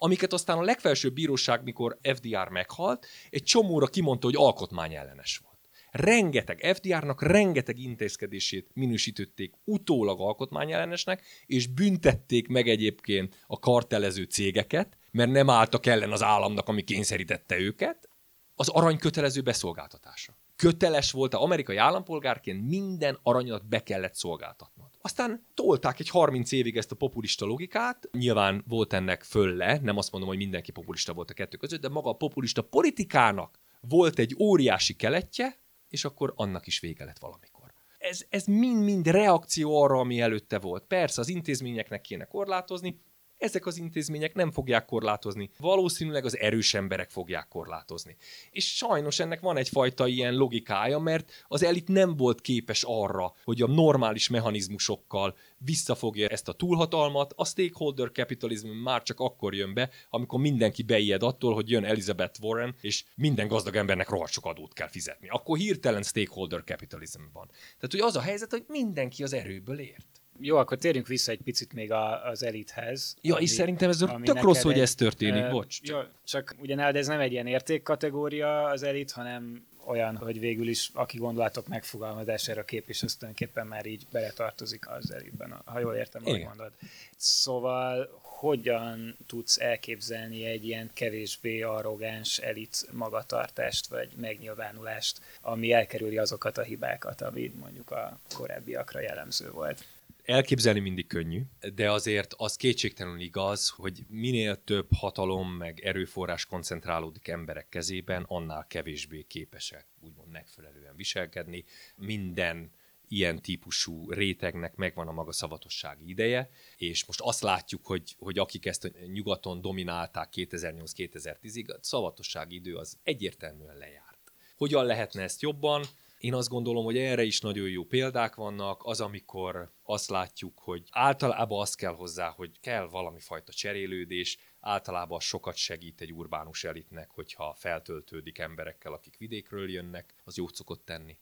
amiket aztán a legfelsőbb bíróság, mikor FDR meghalt, egy csomóra kimondta, hogy alkotmányellenes volt rengeteg, FDR-nak rengeteg intézkedését minősítették utólag alkotmányellenesnek, és büntették meg egyébként a kartelező cégeket, mert nem álltak ellen az államnak, ami kényszerítette őket, az arany kötelező beszolgáltatása. Köteles volt a amerikai állampolgárként minden aranyat be kellett szolgáltatnod. Aztán tolták egy 30 évig ezt a populista logikát, nyilván volt ennek fölle, nem azt mondom, hogy mindenki populista volt a kettő között, de maga a populista politikának volt egy óriási keletje, és akkor annak is vége lett valamikor. Ez, ez mind-mind reakció arra, ami előtte volt. Persze az intézményeknek kéne korlátozni, ezek az intézmények nem fogják korlátozni. Valószínűleg az erős emberek fogják korlátozni. És sajnos ennek van egyfajta ilyen logikája, mert az elit nem volt képes arra, hogy a normális mechanizmusokkal visszafogja ezt a túlhatalmat. A stakeholder capitalism már csak akkor jön be, amikor mindenki beijed attól, hogy jön Elizabeth Warren, és minden gazdag embernek rohadt sok adót kell fizetni. Akkor hirtelen stakeholder capitalism van. Tehát, hogy az a helyzet, hogy mindenki az erőből ért. Jó, akkor térjünk vissza egy picit még a, az elithez. Ja, ami, és szerintem ez tök rossz, hogy ez történik, uh, bocs. Jó, csak ugye nálad ez nem egy ilyen értékkategória az elit, hanem olyan, hogy végül is aki gondolatok megfogalmazására kép, és az tulajdonképpen már így beletartozik az elitben, ha jól értem, hogy mondod. Szóval hogyan tudsz elképzelni egy ilyen kevésbé arrogáns elit magatartást, vagy megnyilvánulást, ami elkerüli azokat a hibákat, ami mondjuk a korábbiakra jellemző volt? Elképzelni mindig könnyű, de azért az kétségtelenül igaz, hogy minél több hatalom meg erőforrás koncentrálódik emberek kezében, annál kevésbé képesek úgymond megfelelően viselkedni. Minden ilyen típusú rétegnek megvan a maga szavatossági ideje, és most azt látjuk, hogy, hogy akik ezt nyugaton dominálták 2008-2010-ig, a szavatossági idő az egyértelműen lejárt. Hogyan lehetne ezt jobban? Én azt gondolom, hogy erre is nagyon jó példák vannak, az, amikor azt látjuk, hogy általában az kell hozzá, hogy kell valami fajta cserélődés, általában sokat segít egy urbánus elitnek, hogyha feltöltődik emberekkel, akik vidékről jönnek, az jót szokott tenni.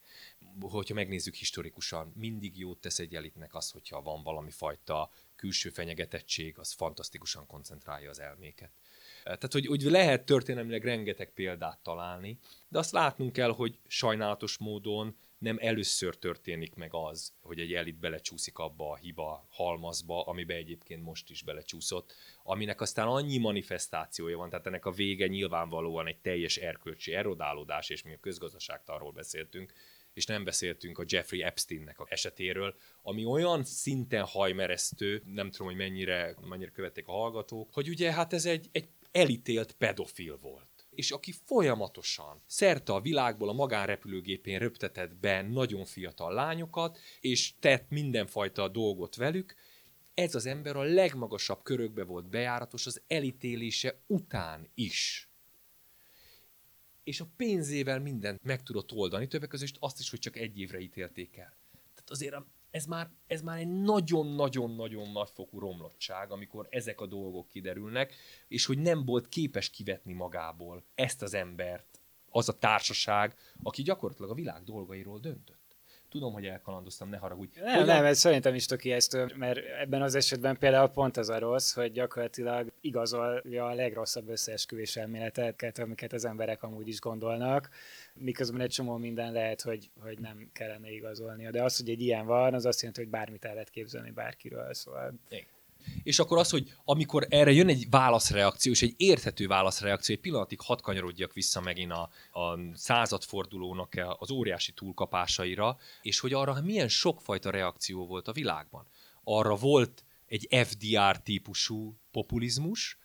Hogyha megnézzük historikusan, mindig jót tesz egy elitnek az, hogyha van valami fajta külső fenyegetettség, az fantasztikusan koncentrálja az elméket. Tehát, hogy, hogy lehet történelmileg rengeteg példát találni, de azt látnunk kell, hogy sajnálatos módon nem először történik meg az, hogy egy elit belecsúszik abba a hiba halmazba, amibe egyébként most is belecsúszott, aminek aztán annyi manifestációja van, tehát ennek a vége nyilvánvalóan egy teljes erkölcsi erodálódás, és mi a közgazdaságtanról beszéltünk, és nem beszéltünk a Jeffrey Epsteinnek a esetéről, ami olyan szinten hajmeresztő, nem tudom, hogy mennyire, mennyire követték a hallgatók, hogy ugye hát ez egy, egy elítélt pedofil volt és aki folyamatosan szerte a világból a magánrepülőgépén röptetett be nagyon fiatal lányokat, és tett mindenfajta dolgot velük, ez az ember a legmagasabb körökbe volt bejáratos az elítélése után is. És a pénzével mindent meg tudott oldani, többek között azt is, hogy csak egy évre ítélték el. Tehát azért ez már, ez már egy nagyon-nagyon-nagyon nagyfokú romlottság, amikor ezek a dolgok kiderülnek, és hogy nem volt képes kivetni magából ezt az embert, az a társaság, aki gyakorlatilag a világ dolgairól döntött. Tudom, hogy elkalandoztam, ne haragudj. Nem, Hogyan... nem, ez szerintem is tök ijesztő, mert ebben az esetben például pont az a rossz, hogy gyakorlatilag igazolja a legrosszabb összeesküvés elméleteket, amiket az emberek amúgy is gondolnak, miközben egy csomó minden lehet, hogy, hogy nem kellene igazolnia. De az, hogy egy ilyen van, az azt jelenti, hogy bármit el lehet képzelni bárkiről. Szóval... Igen. És akkor az, hogy amikor erre jön egy válaszreakció, és egy érthető válaszreakció, egy pillanatig hadd kanyarodjak vissza megint a, a századfordulónak az óriási túlkapásaira, és hogy arra milyen sokfajta reakció volt a világban. Arra volt egy FDR típusú populizmus,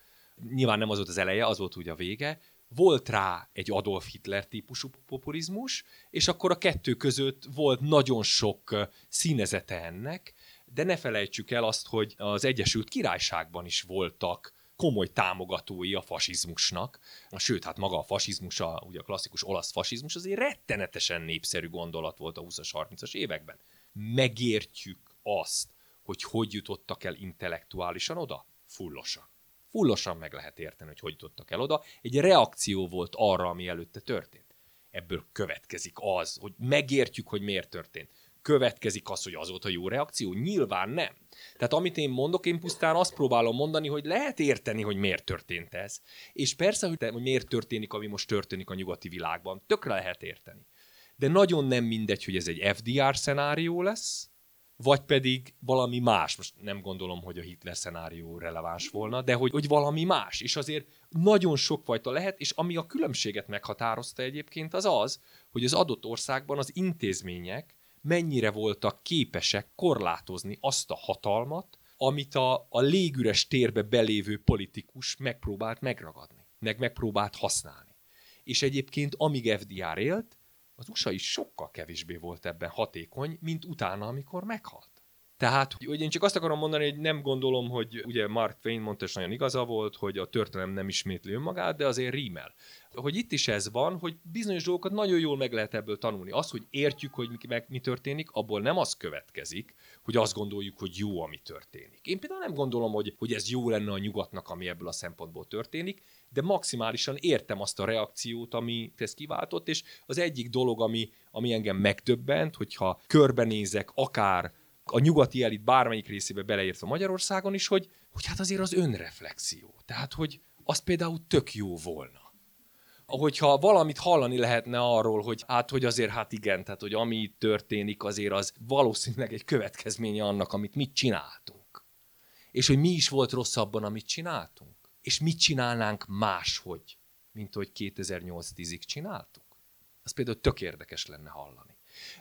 nyilván nem az volt az eleje, az volt ugye a vége, volt rá egy Adolf Hitler típusú populizmus, és akkor a kettő között volt nagyon sok színezete ennek, de ne felejtsük el azt, hogy az Egyesült Királyságban is voltak komoly támogatói a fasizmusnak, sőt, hát maga a fasizmus, a, ugye a klasszikus olasz fasizmus azért rettenetesen népszerű gondolat volt a 20-as, 30-as években. Megértjük azt, hogy hogy jutottak el intellektuálisan oda? Fullosan. Fullosan meg lehet érteni, hogy hogy jutottak el oda. Egy reakció volt arra, ami előtte történt. Ebből következik az, hogy megértjük, hogy miért történt következik az, hogy az volt a jó reakció? Nyilván nem. Tehát amit én mondok, én pusztán azt próbálom mondani, hogy lehet érteni, hogy miért történt ez. És persze, hogy, te, hogy miért történik, ami most történik a nyugati világban. Tökre lehet érteni. De nagyon nem mindegy, hogy ez egy FDR szenárió lesz, vagy pedig valami más. Most nem gondolom, hogy a Hitler szenárió releváns volna, de hogy, hogy valami más. És azért nagyon sokfajta lehet, és ami a különbséget meghatározta egyébként, az az, hogy az adott országban az intézmények mennyire voltak képesek korlátozni azt a hatalmat, amit a, a légüres térbe belévő politikus megpróbált megragadni, meg megpróbált használni. És egyébként amíg FDR élt, az USA is sokkal kevésbé volt ebben hatékony, mint utána, amikor meghalt. Tehát, hogy én csak azt akarom mondani, hogy nem gondolom, hogy ugye Mark Twain mondta, és nagyon igaza volt, hogy a történelem nem ismétli önmagát, de azért rímel. Hogy itt is ez van, hogy bizonyos dolgokat nagyon jól meg lehet ebből tanulni. Az, hogy értjük, hogy mi, meg, mi történik, abból nem az következik, hogy azt gondoljuk, hogy jó, ami történik. Én például nem gondolom, hogy, hogy ez jó lenne a nyugatnak, ami ebből a szempontból történik, de maximálisan értem azt a reakciót, ami ez kiváltott, és az egyik dolog, ami, ami engem megdöbbent, hogyha körbenézek akár a nyugati elit bármelyik részébe beleértve Magyarországon is, hogy, hogy hát azért az önreflexió. Tehát, hogy az például tök jó volna. Hogyha valamit hallani lehetne arról, hogy hát, hogy azért hát igen, tehát, hogy ami itt történik, azért az valószínűleg egy következménye annak, amit mit csináltunk. És hogy mi is volt rosszabban, amit csináltunk. És mit csinálnánk máshogy, mint hogy 2008-10-ig csináltuk. Az például tök érdekes lenne hallani.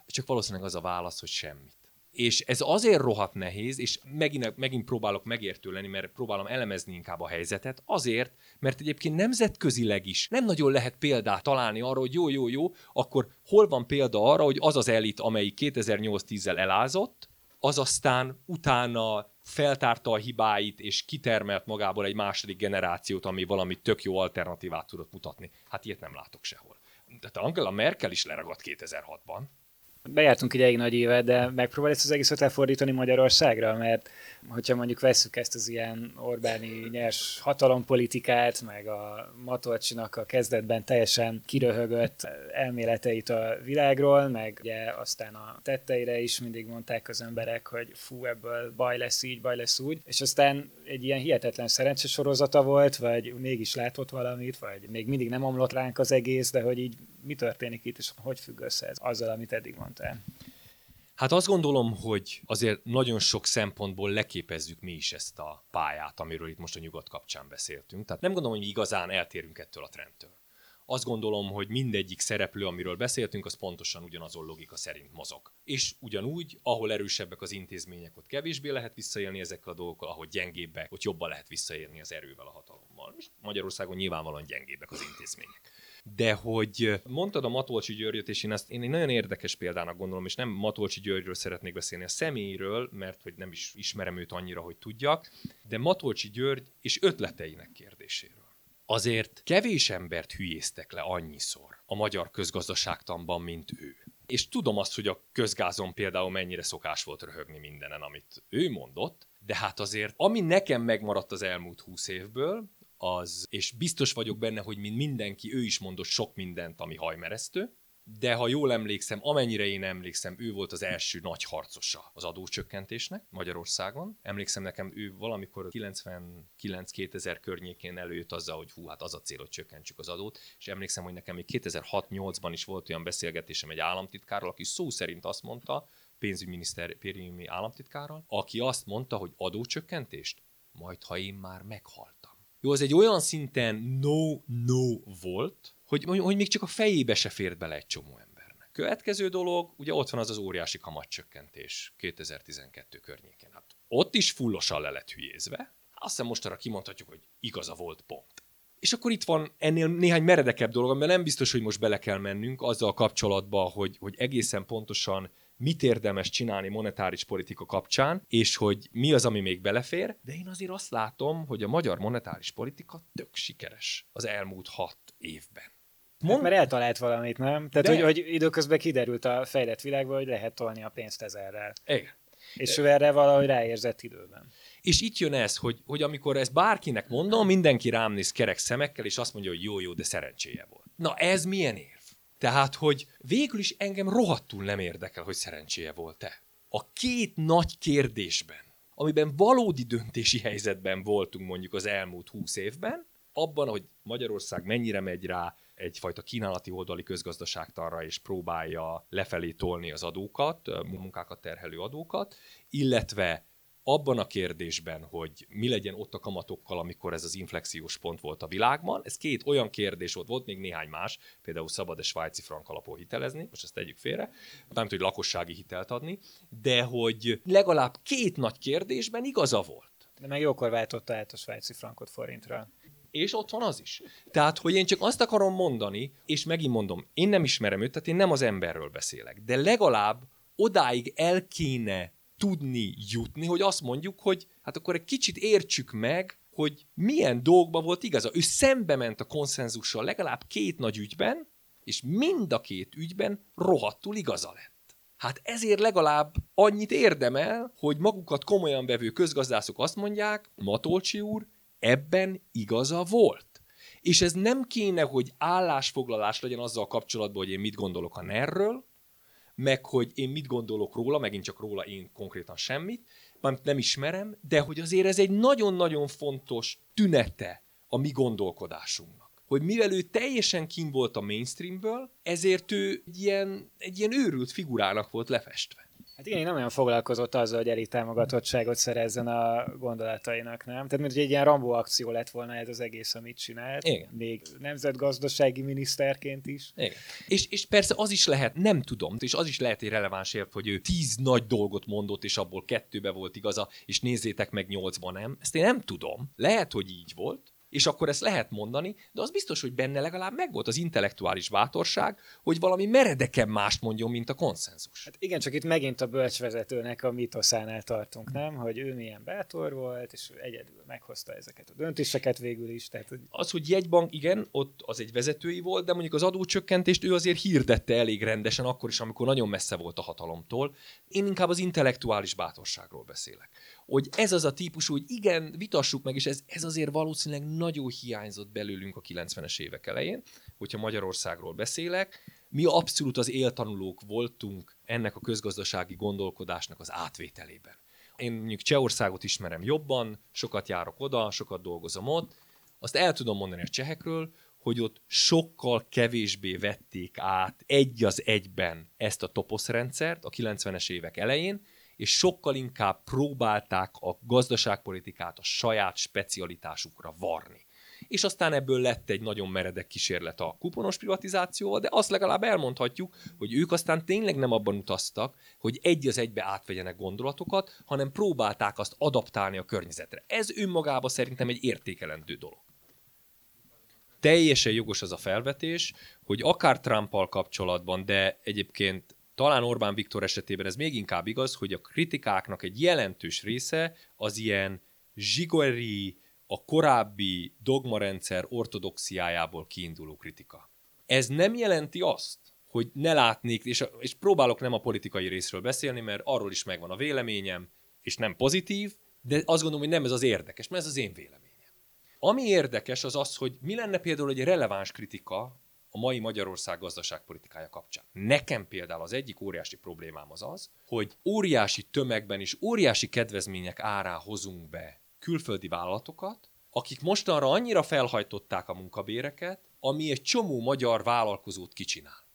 Csak valószínűleg az a válasz, hogy semmit. És ez azért rohadt nehéz, és megint, megint próbálok megértő lenni, mert próbálom elemezni inkább a helyzetet, azért, mert egyébként nemzetközileg is nem nagyon lehet példát találni arra, hogy jó, jó, jó, akkor hol van példa arra, hogy az az elit, amelyik 2008-10-zel elázott, az aztán utána feltárta a hibáit, és kitermelt magából egy második generációt, ami valami tök jó alternatívát tudott mutatni. Hát ilyet nem látok sehol. Tehát Angela Merkel is leragadt 2006-ban. Bejártunk elég nagy évet, de megpróbál ezt az egészet lefordítani Magyarországra, mert hogyha mondjuk vesszük ezt az ilyen Orbáni nyers hatalompolitikát, meg a Matolcsinak a kezdetben teljesen kiröhögött elméleteit a világról, meg ugye aztán a tetteire is mindig mondták az emberek, hogy fú, ebből baj lesz így, baj lesz úgy, és aztán egy ilyen hihetetlen szerencsesorozata volt, vagy mégis látott valamit, vagy még mindig nem omlott ránk az egész, de hogy így mi történik itt, és hogy függ össze ez azzal, amit eddig mondtál? Hát azt gondolom, hogy azért nagyon sok szempontból leképezzük mi is ezt a pályát, amiről itt most a nyugat kapcsán beszéltünk. Tehát nem gondolom, hogy mi igazán eltérünk ettől a trendtől. Azt gondolom, hogy mindegyik szereplő, amiről beszéltünk, az pontosan ugyanazon logika szerint mozog. És ugyanúgy, ahol erősebbek az intézmények, ott kevésbé lehet visszaélni ezekkel a dolgokkal, ahol gyengébbek, ott jobban lehet visszaélni az erővel, a hatalommal. Magyarországon nyilvánvalóan gyengébbek az intézmények de hogy mondtad a Matolcsi Györgyöt, és én ezt én egy nagyon érdekes példának gondolom, és nem Matolcsi Györgyről szeretnék beszélni, a személyről, mert hogy nem is ismerem őt annyira, hogy tudjak, de Matolcsi György és ötleteinek kérdéséről. Azért kevés embert hülyéztek le annyiszor a magyar közgazdaságtanban, mint ő. És tudom azt, hogy a közgázon például mennyire szokás volt röhögni mindenen, amit ő mondott, de hát azért, ami nekem megmaradt az elmúlt húsz évből, az, és biztos vagyok benne, hogy mint mindenki, ő is mondott sok mindent, ami hajmeresztő, de ha jól emlékszem, amennyire én emlékszem, ő volt az első nagy harcosa az adócsökkentésnek Magyarországon. Emlékszem nekem, ő valamikor 99-2000 környékén előtt azzal, hogy hú, hát az a cél, hogy csökkentsük az adót, és emlékszem, hogy nekem még 2006-8-ban is volt olyan beszélgetésem egy államtitkárral, aki szó szerint azt mondta, pénzügyminisztériumi államtitkárral, aki azt mondta, hogy adócsökkentést, majd ha én már meghalt jó, az egy olyan szinten no-no volt, hogy, hogy még csak a fejébe se fért bele egy csomó embernek. Következő dolog, ugye ott van az az óriási kamatcsökkentés 2012 környékén. Hát ott is fullosan le lett hülyézve. Azt hiszem mostanra kimondhatjuk, hogy igaza volt pont. És akkor itt van ennél néhány meredekebb dolog, amiben nem biztos, hogy most bele kell mennünk azzal kapcsolatban, hogy, hogy egészen pontosan mit érdemes csinálni monetáris politika kapcsán, és hogy mi az, ami még belefér, de én azért azt látom, hogy a magyar monetáris politika tök sikeres az elmúlt hat évben. Mond... Hát, mert eltalált valamit, nem? Tehát, de... hogy, hogy időközben kiderült a fejlett világban, hogy lehet tolni a pénzt ezerrel. Igen. És ő erre valahogy ráérzett időben. És itt jön ez, hogy, hogy amikor ezt bárkinek mondom, mindenki rám néz kerek szemekkel, és azt mondja, hogy jó, jó, de szerencséje volt. Na ez milyen ér? Tehát, hogy végül is engem rohadtul nem érdekel, hogy szerencséje volt-e. A két nagy kérdésben, amiben valódi döntési helyzetben voltunk mondjuk az elmúlt húsz évben, abban, hogy Magyarország mennyire megy rá egyfajta kínálati oldali közgazdaságtanra, és próbálja lefelé tolni az adókat, munkákat terhelő adókat, illetve abban a kérdésben, hogy mi legyen ott a kamatokkal, amikor ez az inflexiós pont volt a világban. Ez két olyan kérdés volt, volt még néhány más, például szabad-e svájci frank alapon hitelezni, most ezt tegyük félre, nem hogy lakossági hitelt adni, de hogy legalább két nagy kérdésben igaza volt. De meg jókor váltotta át a svájci frankot forintra. És ott van az is. Tehát, hogy én csak azt akarom mondani, és megint mondom, én nem ismerem őt, tehát én nem az emberről beszélek, de legalább odáig el kéne tudni jutni, hogy azt mondjuk, hogy hát akkor egy kicsit értsük meg, hogy milyen dolgokban volt igaza. Ő szembe ment a konszenzussal legalább két nagy ügyben, és mind a két ügyben rohadtul igaza lett. Hát ezért legalább annyit érdemel, hogy magukat komolyan vevő közgazdászok azt mondják, Matolcsi úr, ebben igaza volt. És ez nem kéne, hogy állásfoglalás legyen azzal kapcsolatban, hogy én mit gondolok a NER-ről, meg hogy én mit gondolok róla, megint csak róla én konkrétan semmit, mert nem ismerem, de hogy azért ez egy nagyon-nagyon fontos tünete a mi gondolkodásunknak. Hogy mivel ő teljesen kim volt a mainstreamből, ezért ő egy ilyen, egy ilyen őrült figurának volt lefestve. Hát igen, én nem olyan foglalkozott azzal, hogy elég támogatottságot szerezzen a gondolatainak, nem? Tehát mint hogy egy ilyen Rambó akció lett volna ez az egész, amit csinált. Igen. Még nemzetgazdasági miniszterként is. Igen. És, és persze az is lehet, nem tudom, és az is lehet egy releváns érv, hogy ő tíz nagy dolgot mondott, és abból kettőbe volt igaza, és nézzétek meg nyolcban nem. Ezt én nem tudom. Lehet, hogy így volt, és akkor ezt lehet mondani, de az biztos, hogy benne legalább megvolt az intellektuális bátorság, hogy valami meredeken mást mondjon, mint a konszenzus. Hát igen, csak itt megint a bölcsvezetőnek a mitoszánál tartunk, nem? Hogy ő milyen bátor volt, és ő egyedül meghozta ezeket a döntéseket végül is. Tehát, hogy... Az, hogy jegybank, igen, ott az egy vezetői volt, de mondjuk az adócsökkentést ő azért hirdette elég rendesen, akkor is, amikor nagyon messze volt a hatalomtól. Én inkább az intellektuális bátorságról beszélek hogy ez az a típusú, hogy igen, vitassuk meg, és ez, ez azért valószínűleg nagyon hiányzott belőlünk a 90-es évek elején, hogyha Magyarországról beszélek. Mi abszolút az éltanulók voltunk ennek a közgazdasági gondolkodásnak az átvételében. Én mondjuk Csehországot ismerem jobban, sokat járok oda, sokat dolgozom ott. Azt el tudom mondani a csehekről, hogy ott sokkal kevésbé vették át egy az egyben ezt a toposzrendszert a 90-es évek elején, és sokkal inkább próbálták a gazdaságpolitikát a saját specialitásukra varni. És aztán ebből lett egy nagyon meredek kísérlet a kuponos privatizációval, de azt legalább elmondhatjuk, hogy ők aztán tényleg nem abban utaztak, hogy egy az egybe átvegyenek gondolatokat, hanem próbálták azt adaptálni a környezetre. Ez önmagában szerintem egy értékelendő dolog. Teljesen jogos az a felvetés, hogy akár Trumpal kapcsolatban, de egyébként talán Orbán Viktor esetében ez még inkább igaz, hogy a kritikáknak egy jelentős része az ilyen zsigori, a korábbi dogmarendszer ortodoxiájából kiinduló kritika. Ez nem jelenti azt, hogy ne látnék, és, és próbálok nem a politikai részről beszélni, mert arról is megvan a véleményem, és nem pozitív, de azt gondolom, hogy nem ez az érdekes, mert ez az én véleményem. Ami érdekes az az, hogy mi lenne például egy releváns kritika a mai Magyarország gazdaságpolitikája kapcsán. Nekem például az egyik óriási problémám az az, hogy óriási tömegben és óriási kedvezmények árá hozunk be külföldi vállalatokat, akik mostanra annyira felhajtották a munkabéreket, ami egy csomó magyar vállalkozót kicsinál.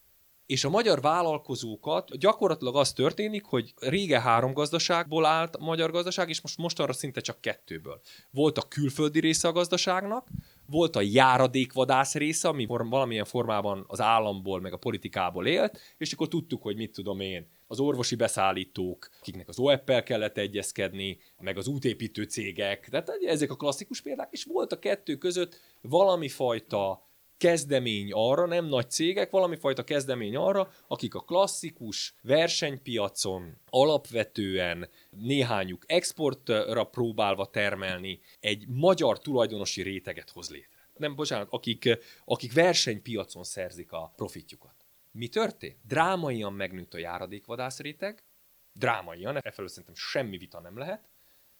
És a magyar vállalkozókat gyakorlatilag az történik, hogy rége három gazdaságból állt a magyar gazdaság, és most mostanra szinte csak kettőből. Volt a külföldi része a gazdaságnak, volt a járadékvadász része, ami valamilyen formában az államból, meg a politikából élt, és akkor tudtuk, hogy mit tudom én, az orvosi beszállítók, akiknek az OEP-el kellett egyezkedni, meg az útépítő cégek, tehát ezek a klasszikus példák, és volt a kettő között valami fajta kezdemény arra, nem nagy cégek, valami fajta kezdemény arra, akik a klasszikus versenypiacon alapvetően néhányuk exportra próbálva termelni egy magyar tulajdonosi réteget hoz létre. Nem, bocsánat, akik, akik versenypiacon szerzik a profitjukat. Mi történt? Drámaian megnőtt a járadékvadász réteg, drámaian, e felől szerintem semmi vita nem lehet,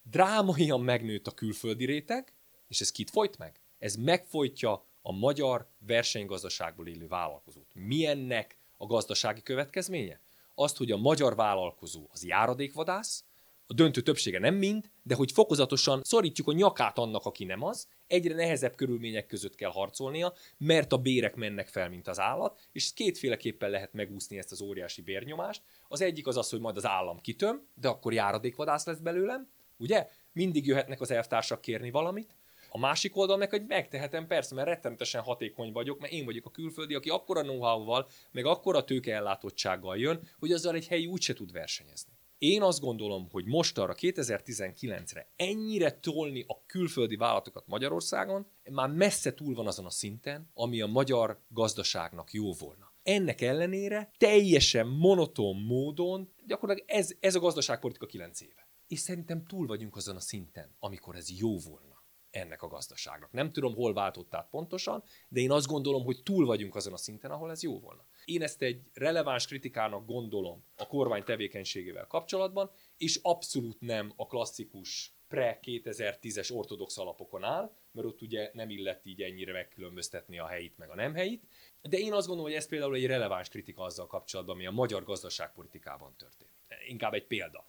drámaian megnőtt a külföldi réteg, és ez kit folyt meg? Ez megfojtja a magyar versenygazdaságból élő vállalkozót. Milyennek a gazdasági következménye? Azt, hogy a magyar vállalkozó az járadékvadász, a döntő többsége nem mind, de hogy fokozatosan szorítjuk a nyakát annak, aki nem az, egyre nehezebb körülmények között kell harcolnia, mert a bérek mennek fel, mint az állat, és kétféleképpen lehet megúszni ezt az óriási bérnyomást. Az egyik az az, hogy majd az állam kitöm, de akkor járadékvadász lesz belőlem, ugye? Mindig jöhetnek az elvtársak kérni valamit, a másik oldal meg, hogy megtehetem persze, mert rettenetesen hatékony vagyok, mert én vagyok a külföldi, aki akkora know-how-val, meg akkora tőkeellátottsággal jön, hogy azzal egy helyi úgyse tud versenyezni. Én azt gondolom, hogy most arra 2019-re ennyire tolni a külföldi vállalatokat Magyarországon, már messze túl van azon a szinten, ami a magyar gazdaságnak jó volna. Ennek ellenére teljesen monoton módon, gyakorlatilag ez, ez a gazdaságpolitika 9 éve. És szerintem túl vagyunk azon a szinten, amikor ez jó volna ennek a gazdaságnak. Nem tudom, hol váltott át pontosan, de én azt gondolom, hogy túl vagyunk azon a szinten, ahol ez jó volna. Én ezt egy releváns kritikának gondolom a kormány tevékenységével kapcsolatban, és abszolút nem a klasszikus pre-2010-es ortodox alapokon áll, mert ott ugye nem illett így ennyire megkülönböztetni a helyit meg a nem helyit. De én azt gondolom, hogy ez például egy releváns kritika azzal kapcsolatban, ami a magyar gazdaságpolitikában történt. Inkább egy példa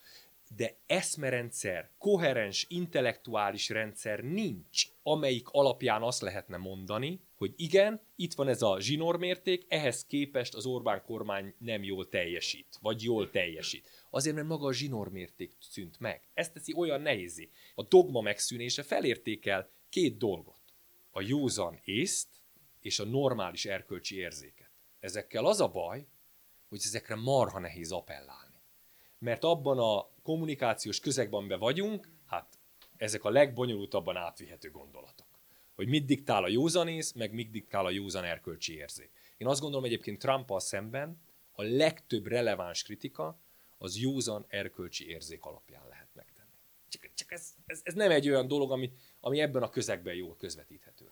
de eszmerendszer, koherens intellektuális rendszer nincs, amelyik alapján azt lehetne mondani, hogy igen, itt van ez a zsinórmérték, ehhez képest az Orbán kormány nem jól teljesít, vagy jól teljesít. Azért, mert maga a zsinórmérték szűnt meg. Ez teszi olyan nehézé. A dogma megszűnése felértékel két dolgot. A józan észt és a normális erkölcsi érzéket. Ezekkel az a baj, hogy ezekre marha nehéz appellálni mert abban a kommunikációs közegben, amiben vagyunk, hát ezek a legbonyolultabban átvihető gondolatok. Hogy mit diktál a józanész, meg mit diktál a józan erkölcsi érzék. Én azt gondolom egyébként Trumpal szemben a legtöbb releváns kritika az józan erkölcsi érzék alapján lehet megtenni. Csak, csak ez, ez, ez nem egy olyan dolog, ami, ami ebben a közegben jól közvetíthet.